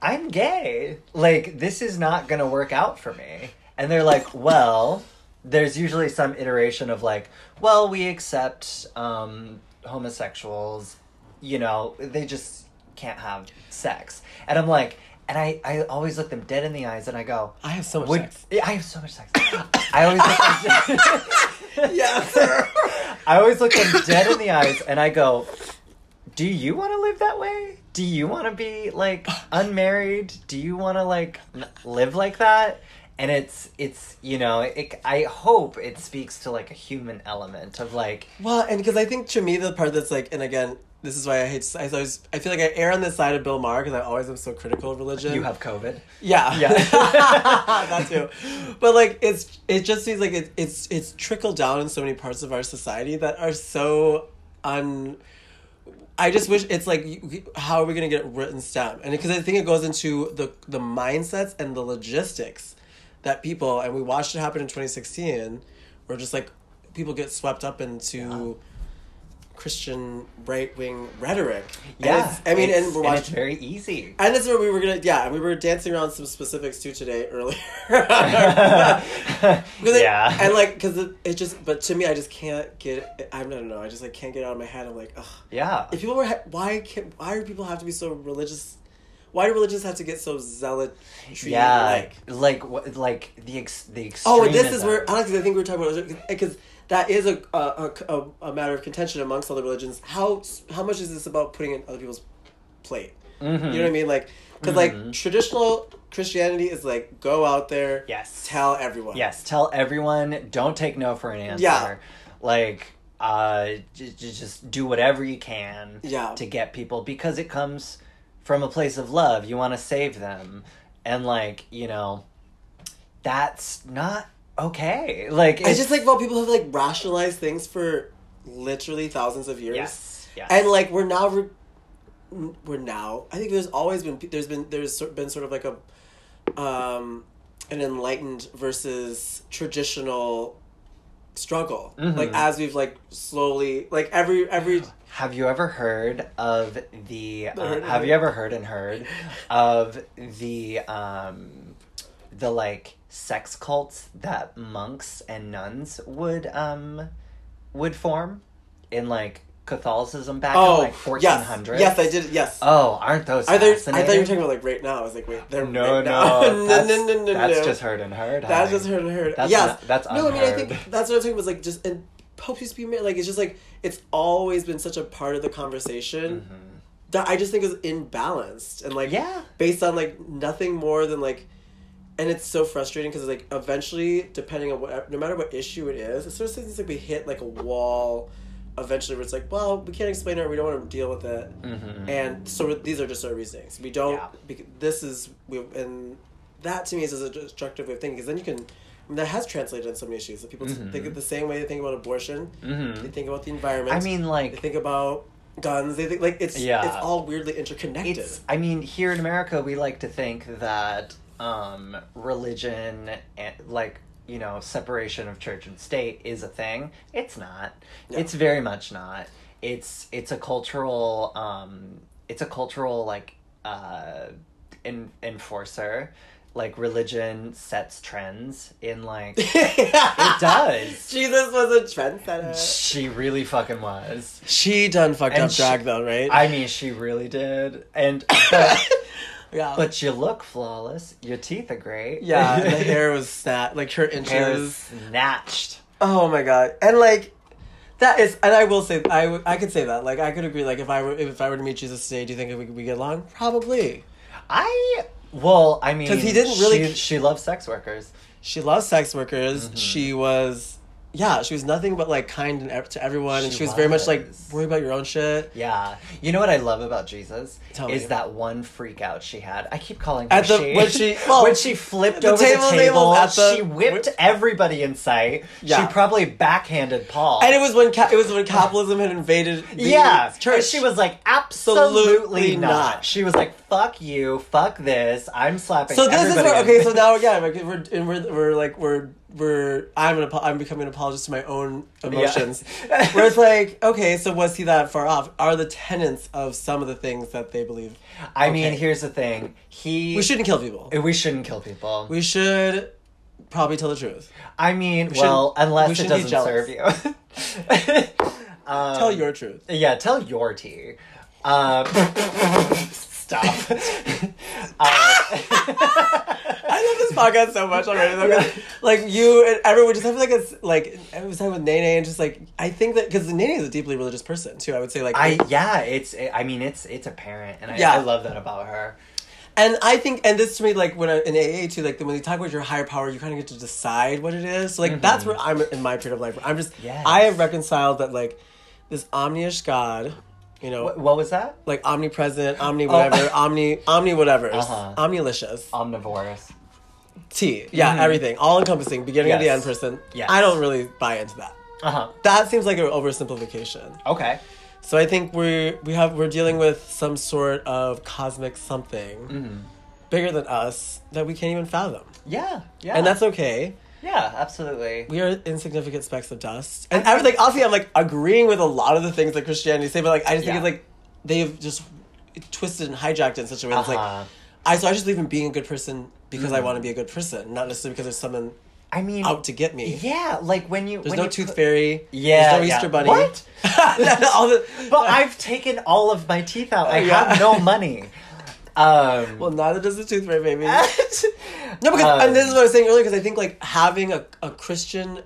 I'm gay. Like this is not going to work out for me. And they're like, "Well, there's usually some iteration of like, well, we accept um homosexuals, you know, they just can't have sex." And I'm like, and I I always look them dead in the eyes and I go, i have so much would, sex I have so much sex. I always look them yeah I always look them dead in the eyes and I go, "Do you want to live that way? Do you want to be like unmarried? Do you want to like n- live like that?" And it's it's you know it, I hope it speaks to like a human element of like Well, and because I think to me the part that's like, and again, this is why I hate. I always I feel like I err on the side of Bill Maher because I always am so critical of religion. you have COVID. yeah, Yeah. that too. But like, it's it just seems like it, it's it's trickled down in so many parts of our society that are so un. I just wish it's like, how are we gonna get written stem? And because I think it goes into the the mindsets and the logistics that people and we watched it happen in twenty sixteen, where just like people get swept up into Christian right wing rhetoric. Yeah, I mean, and we're and it's very easy. and that's where we were gonna, yeah, and we were dancing around some specifics too today earlier. Because it- yeah, and like, because it, it just, but to me, I just can't get. I don't know. I just like can't get it out of my head. I'm like, ugh. yeah. If people were, why can't? why do people have to be so religious? Why do religions have to get so zealot? Yeah, like. like like the ex, the Oh, and this is where. Alex. I think we were talking about because that is a, a a a matter of contention amongst other religions. How how much is this about putting in other people's plate? Mhm. You know what I mean? Like, because Mhm. like traditional Christianity is like go out there, Yes. tell everyone, Yes, tell everyone. Don't take no for an answer. Yeah. Like, uh, j- j- just do whatever you can. Yeah. To get people because it comes from a place of love. You want to save them, and like you know, that's not okay. Like It's just like well, people have like rationalized things for literally thousands of years. yes, yes, and like we're now re- we're now i think there's always been there's been there's been sort of like a um an enlightened versus traditional struggle Mhm. like as we've like slowly like every every Have you ever heard of the? Uh, have you ever heard and heard of the um, the like sex cults that monks and nuns would um would form in like Catholicism back in oh like fourteen yes yes i did yes Oh, aren't those I thought, I thought you were talking about like right now. I was like, wait, they're no, right no, that's, no, no, no, that's no. just heard and heard. That's honey. just heard and heard. That's yes, not- that's no. I mean, I think that's what I'm talking about. Was like just and Pope used to be married. Like it's just like it's always been such a part of the conversation that I just think is imbalanced and like Yeah. based on like nothing more than like, and it's so frustrating because like eventually, depending on what, no matter what issue it is, it sort of seems like we hit like a wall. Eventually, where it's like, well, we can't explain it. We don't want to deal with it. Mhm. And so these are just our reasonings. We don't. Yeah. bec- This is we and that to me is a destructive way of thinking because then you can. That has translated in so many issues. That people Mhm. think of the same way they think about abortion. Mhm. They think about the environment. I mean, like they think about guns. They think like it's Yeah. it's all weirdly interconnected. It's. I mean, here in America, we like to think that um, religion, and, like you know, separation of church and state is a thing. It's not. No. It's very much not. It's it's a cultural. Um, it's a cultural like uh, in, enforcer. Like religion sets trends in like it does. Jesus was a trendsetter. she really fucking was. She done fucked And up she- drag though, right? I mean, she really did. And but, yeah. but you look flawless. Your teeth are great. yeah, the hair was snat like her inches. Hair is snatched. Oh my god! And like that is, and I will say, I w- I could say that. Like I could agree. Like if I were if I were to meet Jesus today, do you think we we get along? Probably. I well, I mean, 'Cause he didn't really- She, she loves sex workers. She loves sex workers. Mm-hmm. She was. Yeah, she was nothing but like kind and to everyone, and She she was very much like worry about your own shit. Yeah, you know what I love about Jesus Tell is me. that one freak out she had. I keep calling her At the- she. when she- well, when she flipped the over table- the table the- she whipped everybody in sight. Yeah. She probably backhanded Paul. And it was when ca- it was when capitalism had invaded the yeah, church. and she was like, absolutely Absolutely not. not. She was like, fuck you, fuck this. I'm slapping. So this is where okay. So now again, like, we're and we're we're like we're we're I'm an I'm becoming an apologist to my own emotions. Yeah. where it's like okay, so was he that far off? Are the tenets of some of the things that they believe? I mean, here's the thing. He We shouldn't kill people. We shouldn't kill people. We should probably tell the truth. I mean, We well, shouldn't- we unless it doesn't serve you. um, Tell your truth. Yeah, tell your tea. Um, stop. Um, I love this podcast so much already. though, 'cause, Like you and everyone just have like a like I was talking with Nene and just like I think that because Nene is a deeply religious person too. I would say like I yeah, it's I mean it's it's apparent, and I, Yeah. I love that about her. And I think, and this to me, like when I, in AA too, like when you talk about your higher power, you kind of get to decide what it is. So like that's where I'm in my period of life. I'm just, Mm-hmm. Yes. I have reconciled that like this omniish God, you know, What, what was that? like omnipresent, omni whatever, omni omni whatever, Oh. Uh-huh. omnilicious, Omnivorous. T, yeah, everything, all encompassing, beginning of the Yes. end person. Yes. I don't really buy into that. Uh huh. That seems like an oversimplification. Okay. So I think we we have we're dealing with some sort of cosmic something Mm-hmm. bigger than us that we can't even fathom. Yeah. Yeah. and that's okay. Yeah, absolutely. we are insignificant specks of dust. And I was like, honestly, I'm like agreeing with a lot of the things that Christianity say, but like I just think Yeah. it's like they've just twisted and hijacked it in such a way that's Uh-huh. like I so I just believe in being a good person because Mm. I want to be a good person, not necessarily because there's someone I mean, out to get me. yeah, like when you There's when no you tooth put- fairy. Yeah, There's no yeah. Easter bunny. What? All the, But I've taken all of my teeth out. I yeah. have no money. Um, well, neither does the tooth fairy, baby. no, because Um, and this is what I was saying earlier. Because I think like having a, a Christian,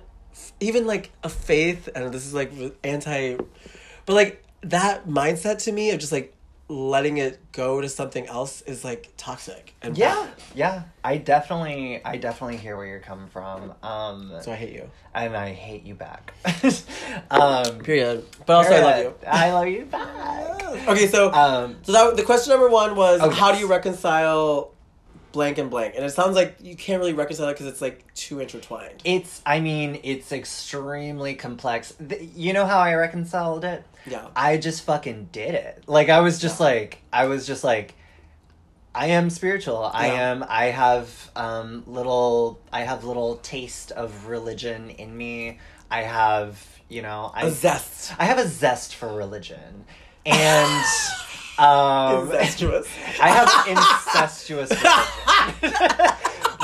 even like a faith, and this is like anti, but like that mindset to me of just like letting it go to something else is like toxic and Yeah, bad. yeah. I definitely, I definitely hear where you're coming from. Um, So I hate you. and I hate you back. um, Period. But also I love you. I love you back. Okay, so Um, so that the question number one was Oh, how do you reconcile blank and blank? And it sounds like you can't really reconcile it because it's like too intertwined. it's, I mean, it's extremely complex. Th- You know how I reconciled it? Yeah. I just fucking did it. Like I was just Yeah. like I was just like I am spiritual. I am I have um little I have little taste of religion in me. I have, you know, I A zest. I have a zest for religion. And um Incestuous. I have incestuous.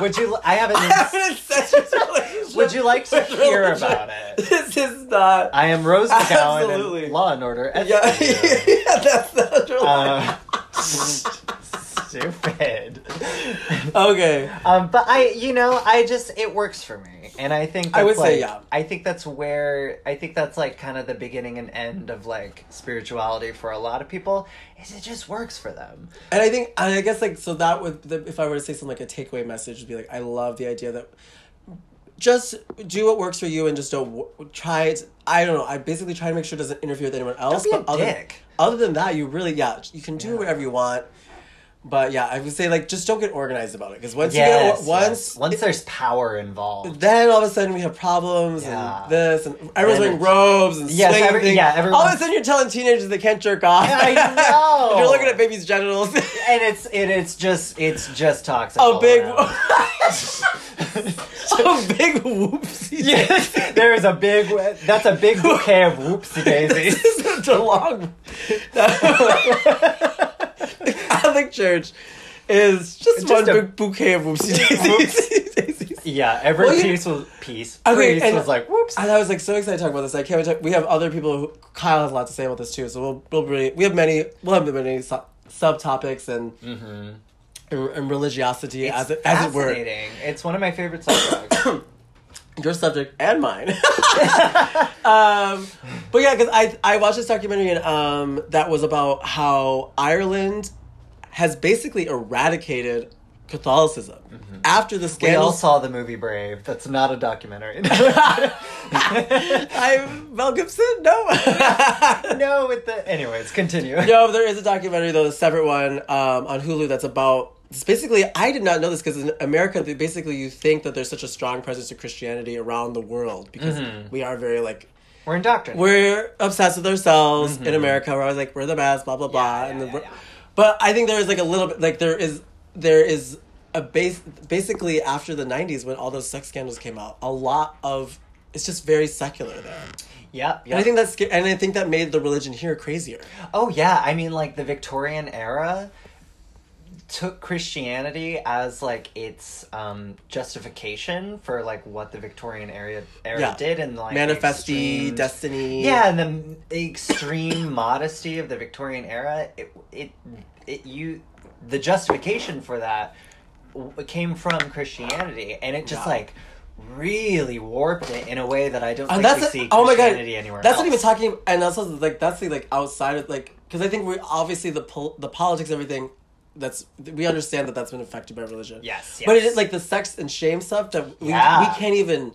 Would you I have an ins- incestuous relationship Would you like to hear religion. about it? This is not. I am Rose McGowan Absolutely. Law and Order. yeah, yeah, that's not really. Uh, stupid. okay. Um, but I, you know, I just it works for me, and I think that's I would say, yeah. I think that's where I think that's like kind of the beginning and end of like spirituality for a lot of people. Is it just works for them? And I think, and I guess, like, so that would, the, if I were to say something like a takeaway message, would be like, I love the idea that just do what works for you and just don't w- try it. I don't know. I basically try to make sure it doesn't interfere with anyone else. be a but other, other than that, you really, yeah, you can do Yeah. whatever you want. But yeah, I would say, like, just don't get organized about it. Because once Yes, you get, once, yes. once there's power involved. then all of a sudden we have problems Yeah. and this and everyone's wearing robes and Yes, swinging every- things. yeah, All of a sudden you're telling teenagers they can't jerk off. I know. You're looking at babies' genitals. and it's it, it's just it's just toxic. a big, a big whoopsie. yes, there is a big. That's a big bouquet of whoopsie daisies. Such a long. The Catholic Church is just, Just one a- big bouquet of whoopsie daisies. daisies. Yeah, every Well, piece was piece. Okay, piece and- was like whoops. And I was like so excited to talk about this. I can't wait to. We have other people who Kyle has a lot to say about this too. So we'll we'll really, we have many we'll have many su- subtopics and and, and religiosity It's as it as it were. It's one of my favorite subjects. Your subject and mine. um, but yeah, because I I watched this documentary and um that was about how Ireland has basically eradicated Catholicism after the scandal. we all saw the movie Brave. That's not a documentary. I Mel Gibson no. no, with the. Anyways, continue. No, there is a documentary though, a separate one um, on Hulu that's about. Basically, I did not know this because in America, basically you think that there's such a strong presence of Christianity around the world because Mm-hmm. we are very like We're indoctrinated. we're obsessed with ourselves in America. We're always like we're the best, blah blah blah. Mm-hmm. Yeah, and the, yeah. But I think there is like a little bit like there is there is a base basically after the '90s when all those sex scandals came out, a lot of it's just very secular there. Yep. And I think that's and I think that made the religion here crazier. Oh yeah, I mean like the Victorian era took Christianity as like its um justification for like what the Victorian era era Yeah. did and like Manifesty, extreme- destiny. Yeah, and the, extreme modesty of the Victorian era, it, it it you the justification for that came from Christianity and it just Yeah. like really warped it in a way that I don't and think that's we see oh my god Christianity anywhere that's else. not even talking and also like that's the like outside of like because i think we obviously the pol- the politics and everything that's we understand that that's been affected by religion Yes, but it is like the sex and shame stuff that we, Yeah. we can't even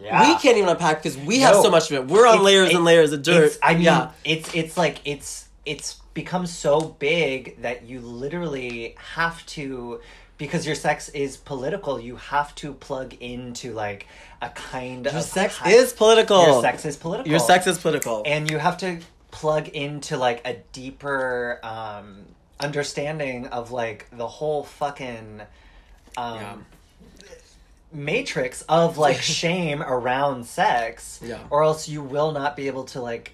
Yeah. we can't even unpack because we have No. so much of it we're on It's- layers it- and layers of dirt I mean, yeah it's it's like it's it's become so big that you literally have to because your sex is political. You have to plug into like a kind your of sex hi- is political your sex is political. your sex is political and you have to plug into like a deeper um understanding of like the whole fucking um matrix of like shame around sex Yeah. or else you will not be able to like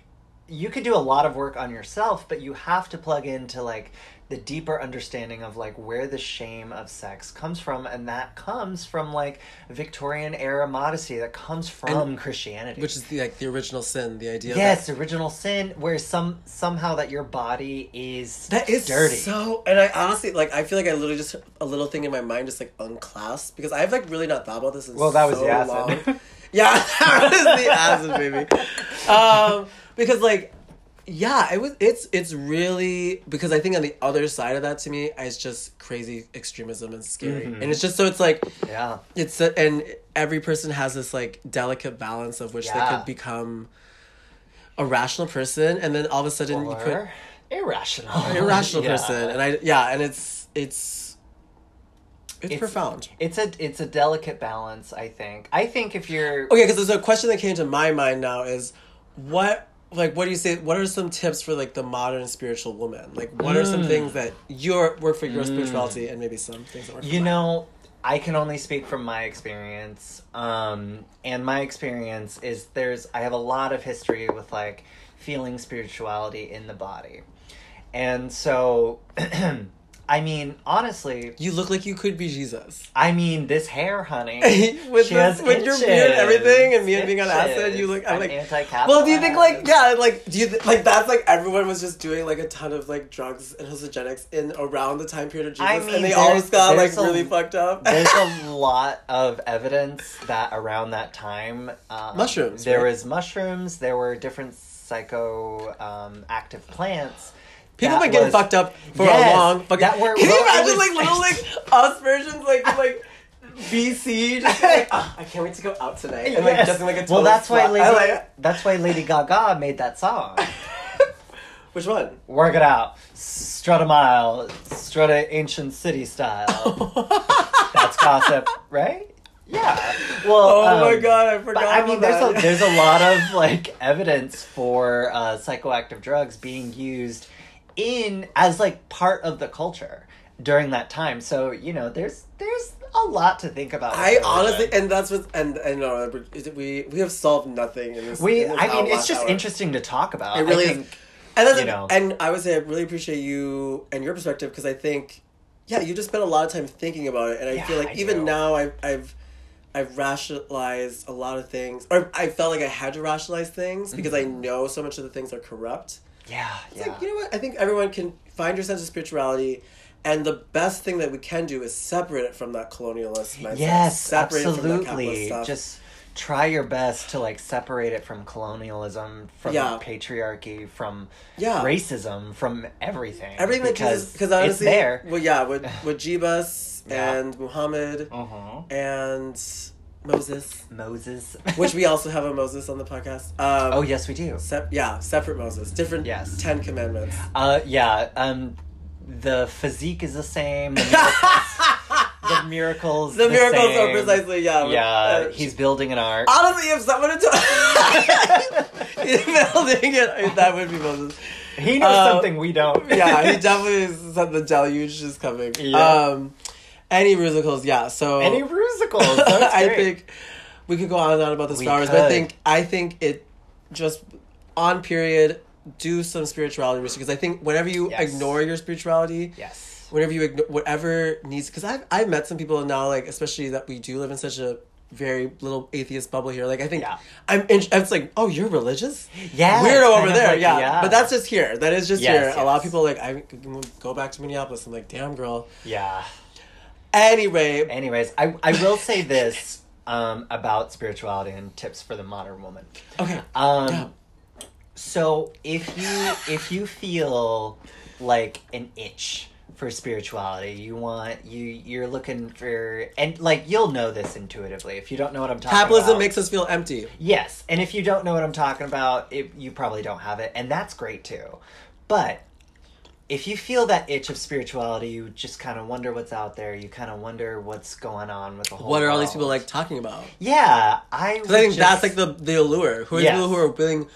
you could do a lot of work on yourself but you have to plug into like the deeper understanding of like where the shame of sex comes from and that comes from like victorian era modesty that comes from And- christianity Which is the like the original sin, the idea. yes that, original sin where some somehow that your body is that is dirty So, and I honestly like, I feel like I literally just a little thing in my mind just like unclasped because I've like really not thought about this in Well, that was so the acid. long. yeah, that was the acid, baby. Um, because like, yeah, it was. It's it's really because I think on the other side of that to me is just crazy extremism and scary, Mm-hmm. and it's just so it's like yeah it's a, and every person has this like delicate balance of which they could become a rational person and then all of a sudden you put irrational irrational Yeah. person and i yeah and it's it's it's, It's- profound It's a it's a delicate balance. I think. I think if you're okay because there's a question that came to my mind now is what like what do you say what are some tips for like the modern spiritual woman like what are some Mm. things that your work for your spirituality and maybe some things that work for you mine? know, I can only speak from my experience. Um, and my experience is there's I have a lot of history with like feeling spirituality in the body, and so. I mean, honestly, you look like you could be jesus I mean, this hair, honey. with, this, with your beard and everything and me being on acid you look i'm I'm like anti-Catholic. Well, do you think like yeah, like do you th- like that's like everyone was just doing like a ton of like drugs and hallucinogenics in around the time period of Jesus, I mean, and they all just got like a- really fucked up. There's a lot of evidence that around that time, um, Mushrooms, There right? was mushrooms. There were different psycho um, active plants. People that been getting was- fucked up for Yes, a long fucking. that were- Can you imagine was- like little like us versions like like BC just like "Ah, I can't wait to go out tonight and like Yes. just in, like a well, that's why. Lady. Like- That's why Lady Gaga made that song. Which one? Work it out, strut a mile, strut a ancient city style. That's gossip, right? Yeah. Well. Oh my um, god, I forgot. But I mean, there's a there's a lot of like evidence for uh, psychoactive drugs being used in as like part of the culture during that time. So you know, there's there's a lot to think about. I honestly, and that's what, and and uh, no, we we have solved nothing in this. we in this I mean, it's just hour. interesting to talk about. It really think, And that's you know. and I would say I really appreciate you and your perspective because I think, yeah, you just spent a lot of time thinking about it, and I Yeah, feel like I even do. now I've I've I've rationalized a lot of things, or I felt like I had to rationalize things because mm-hmm. I know so much of the things are corrupt. Yeah, It's yeah. like you know what? I think everyone can find your sense of spirituality. And the best thing that we can do is separate it from that colonialist mindset. yes, separate it from that absolutely. stuff. Just try your best to like separate it from colonialism, from Yeah. patriarchy, from Yeah. racism, from everything. everything that because Jesus, because honestly, it's there. Well, yeah, with with Jebus Yeah. and Muhammad Uh-huh. and Moses, Moses. which we also have a Moses on the podcast. Um, oh yes, we do. sep- yeah, separate Moses, different Yes. Ten Commandments. Uh, yeah. Um, the physique is the same. The miracles, the miracles. The miracles are precisely yeah. Yeah, uh, he's building an ark. honestly, if someone had told he's building it, that would be Moses. he knows uh, something we don't. Yeah, he definitely said the deluge is coming. Yeah. Um, any musicals, yeah. So Any musicals? I think we could go on and on about this We for hours, but I think I think it just on period do some spirituality research because I think whenever you Yes. ignore your spirituality, Yes. whenever you ignore whatever needs, because I've I've met some people now, like especially that we do live in such a very little atheist bubble here. Like I think Yeah. I'm. In, it's like, oh, you're religious. Yeah. Weirdo over there, like- yeah. But that's just here. That is just Yes, here. A lot of people like I go back to Minneapolis. I'm like, damn girl. yeah. Anyway, Anyways, I I will say this um, about spirituality and tips for the modern woman. okay. Um, Yeah. So if you if you feel like an itch for spirituality, you want you you're looking for and like you'll know this intuitively. If you don't know what I'm talking Capitalism about, makes us feel empty. yes, and if you don't know what I'm talking about, it, you probably don't have it, and that's great too. But if you feel that itch of spirituality, you just kind of wonder what's out there. You kind of wonder what's going on with the whole. What are all these people like talking about? Yeah, I. Because I think would that's like the the allure. Who are Yes. people who are feeling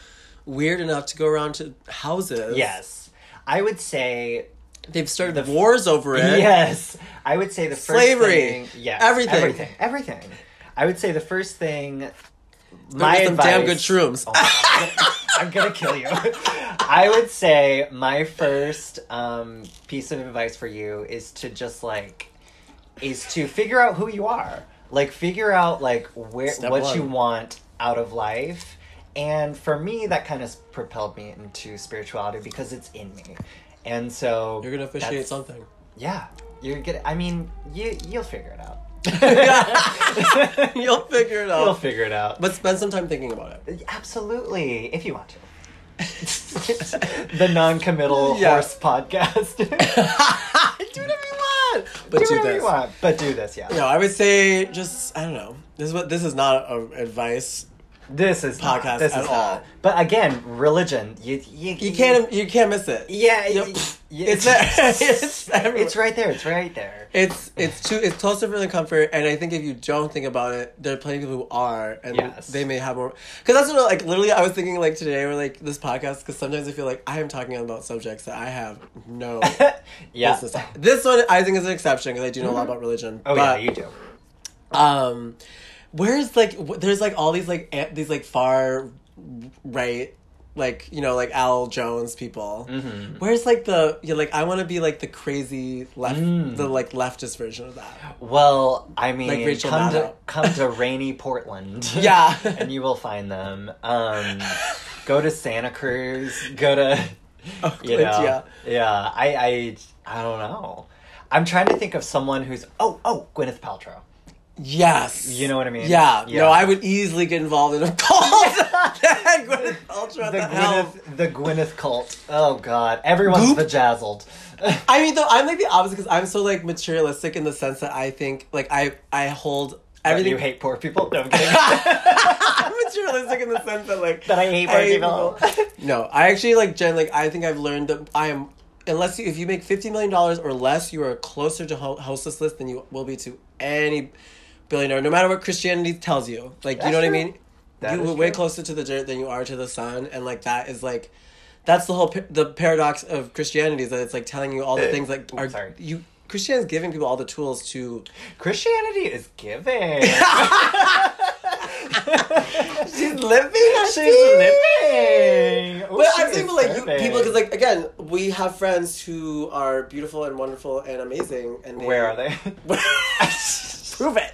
weird enough to go around to houses? Yes, I would say they've started the wars over it. Yes, I would say the first Slavery. thing- yes, Everything. everything, everything. I would say the first thing. My some damn good shrooms. Oh I'm gonna kill you. I would say my first um, piece of advice for you is to just like is to figure out who you are. Like figure out like where Step what one. you want out of life. And for me that kind of propelled me into spirituality because it's in me. And so You're gonna officiate something. Yeah. You're gonna I mean, you you'll figure it out. You'll figure it out. You'll figure it out. but spend some time thinking about it. Absolutely, if you want to. The non-committal Yeah. horse podcast. do whatever you want. But do do, whatever this. you want, but do this, yeah. No, I would say just I don't know. This is what this is not a advice. This is not- Podcast this at is all. Not. But again, religion. You you, You can't you can't miss it. Yeah, Yep. y- y- It's there. It's. It's right there. It's right there. It's it's too it's closer for the comfort, and I think if you don't think about it, there are plenty of people who are, and Yes. they may have more. Because that's what like literally I was thinking like today or like this podcast because sometimes I feel like I am talking about subjects that I have no yeah. business. This one I think is an exception because I do know a lot about religion. Oh but, yeah, you do. Um, where's like w- there's like all these like a- these like far right like you know like Alex Jones people. Mm-hmm. Where's like the yeah like I want to be like the crazy left Mm. the like leftist version of that. Well, I mean, Like Rachel come to come to rainy Portland. Yeah. and you will find them. Um, go to Santa Cruz. Go to you know, yeah. yeah. I I I don't know. I'm trying to think of someone who's oh oh Gwyneth Paltrow. Yes. You know what I mean? Yeah. Yeah. No, I would easily get involved in a cult Gwyneth Paltrow The the. Gwyneth the Gwyneth cult. Oh God, everyone's Goop? bejazzled. I mean, though I'm like the opposite because I'm so like materialistic in the sense that I think like I I hold everything. you hate poor people. No, I'm kidding. I'm materialistic in the sense that like That I hate poor people. no, I actually like Jen. Like I think I've learned that I am. Unless you, if you make fifty million dollars or less, you are closer to ho- hostess list than you will be to any billionaire, no matter what Christianity tells you. Like you That's know what I mean? That you are way closer to the dirt than you are to the sun, and like that is like. That's the whole the paradox of Christianity is that it's like telling you all the things that Ooh, are sorry. you Christianity is giving people all the tools to Christianity is giving. She's living. She's living. Ooh, But she I'm saying, but like you, people, because like again, we have friends who are beautiful and wonderful and amazing, and they, where are they? Prove it.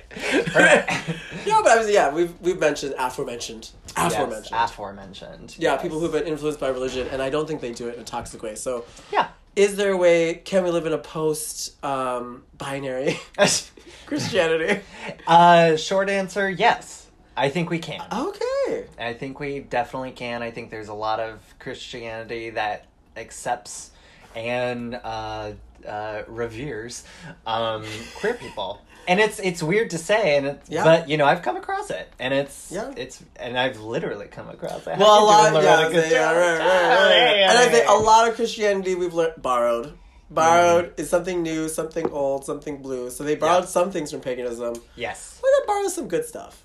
yeah, but I was yeah, we've we've mentioned aforementioned, aforementioned. Yes, aforementioned. yeah, yes. people who've been influenced by religion, and I don't think they do it in a toxic way. So, Yeah. is there a way? Can we live in a post um, binary Christianity? uh, short answer: Yes. I think we can. Okay. I think we definitely can. I think there's a lot of Christianity that accepts and uh, uh, reveres um, queer people. And it's it's weird to say, and it's, Yeah. but you know I've come across it, and it's Yeah. it's and I've literally come across it. Well, a lot, yeah? Yeah, right, right, right. And I say a lot of Christianity we've learned borrowed. Borrowed is something new, something old, something blue. So they borrowed Yeah. some things from paganism. Yes. We're gonna borrow some good stuff.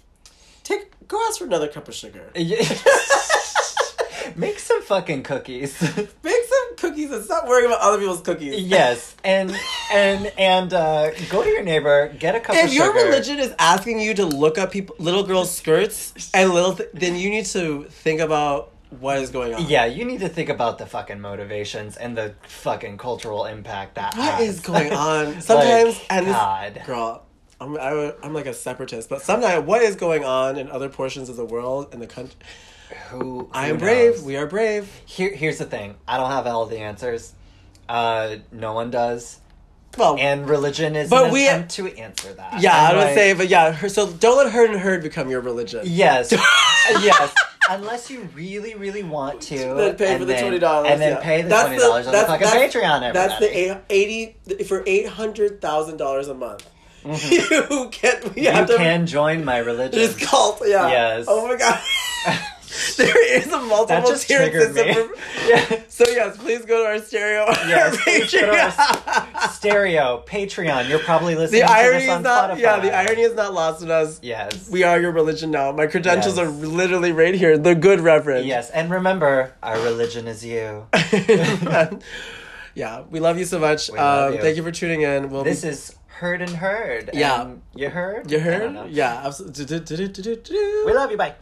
Take go ask for another cup of sugar. Make some fucking cookies. Make cookies and stop worrying about other people's cookies. yes, and and and uh, go to your neighbor, get a cup If of your sugar. religion is asking you to look up people, little girls' skirts and little, th- then you need to think about what is going on. Yeah, you need to think about the fucking motivations and the fucking cultural impact that What has. is going on? Sometimes, Like, and this, God. girl, I'm I, I'm like a separatist, but sometimes what is going on in other portions of the world and the country? Who, I who am brave. We are brave. Here, here's the thing. I don't have all the answers. Uh, no one does, Well, and religion is But an we- attempt to answer that. yeah, I And, would like, say, but yeah. Her, so don't let herd and herd become your religion. yes, yes. Unless you really, really want to, Then pay for the then- twenty dollars, and then yeah. pay the That's twenty dollars on the fucking that's- Patreon. Everybody. That's the eight, eighty for eight hundred thousand dollars a month. you can we have Mm-hmm. you to can join my religion. This cult, yeah. Yes. Oh my god. there is a multiple That just tiered triggered me. system. for- yeah. So yes, please go to our stereo. Yes, please go to our Patreon. Stereo, Patreon. You're probably listening the to irony this is not. Spotify. Yeah, the irony is not lost on us. Yes. We are your religion now. My credentials Yes. are literally right here. The good reverend. Yes, and remember, our religion is you. yeah, we love you so much. Um, you. Thank you for tuning in. We'll This be, is heard and heard. Yeah. And you heard? You heard? Yeah, absolutely. We love you. Bye.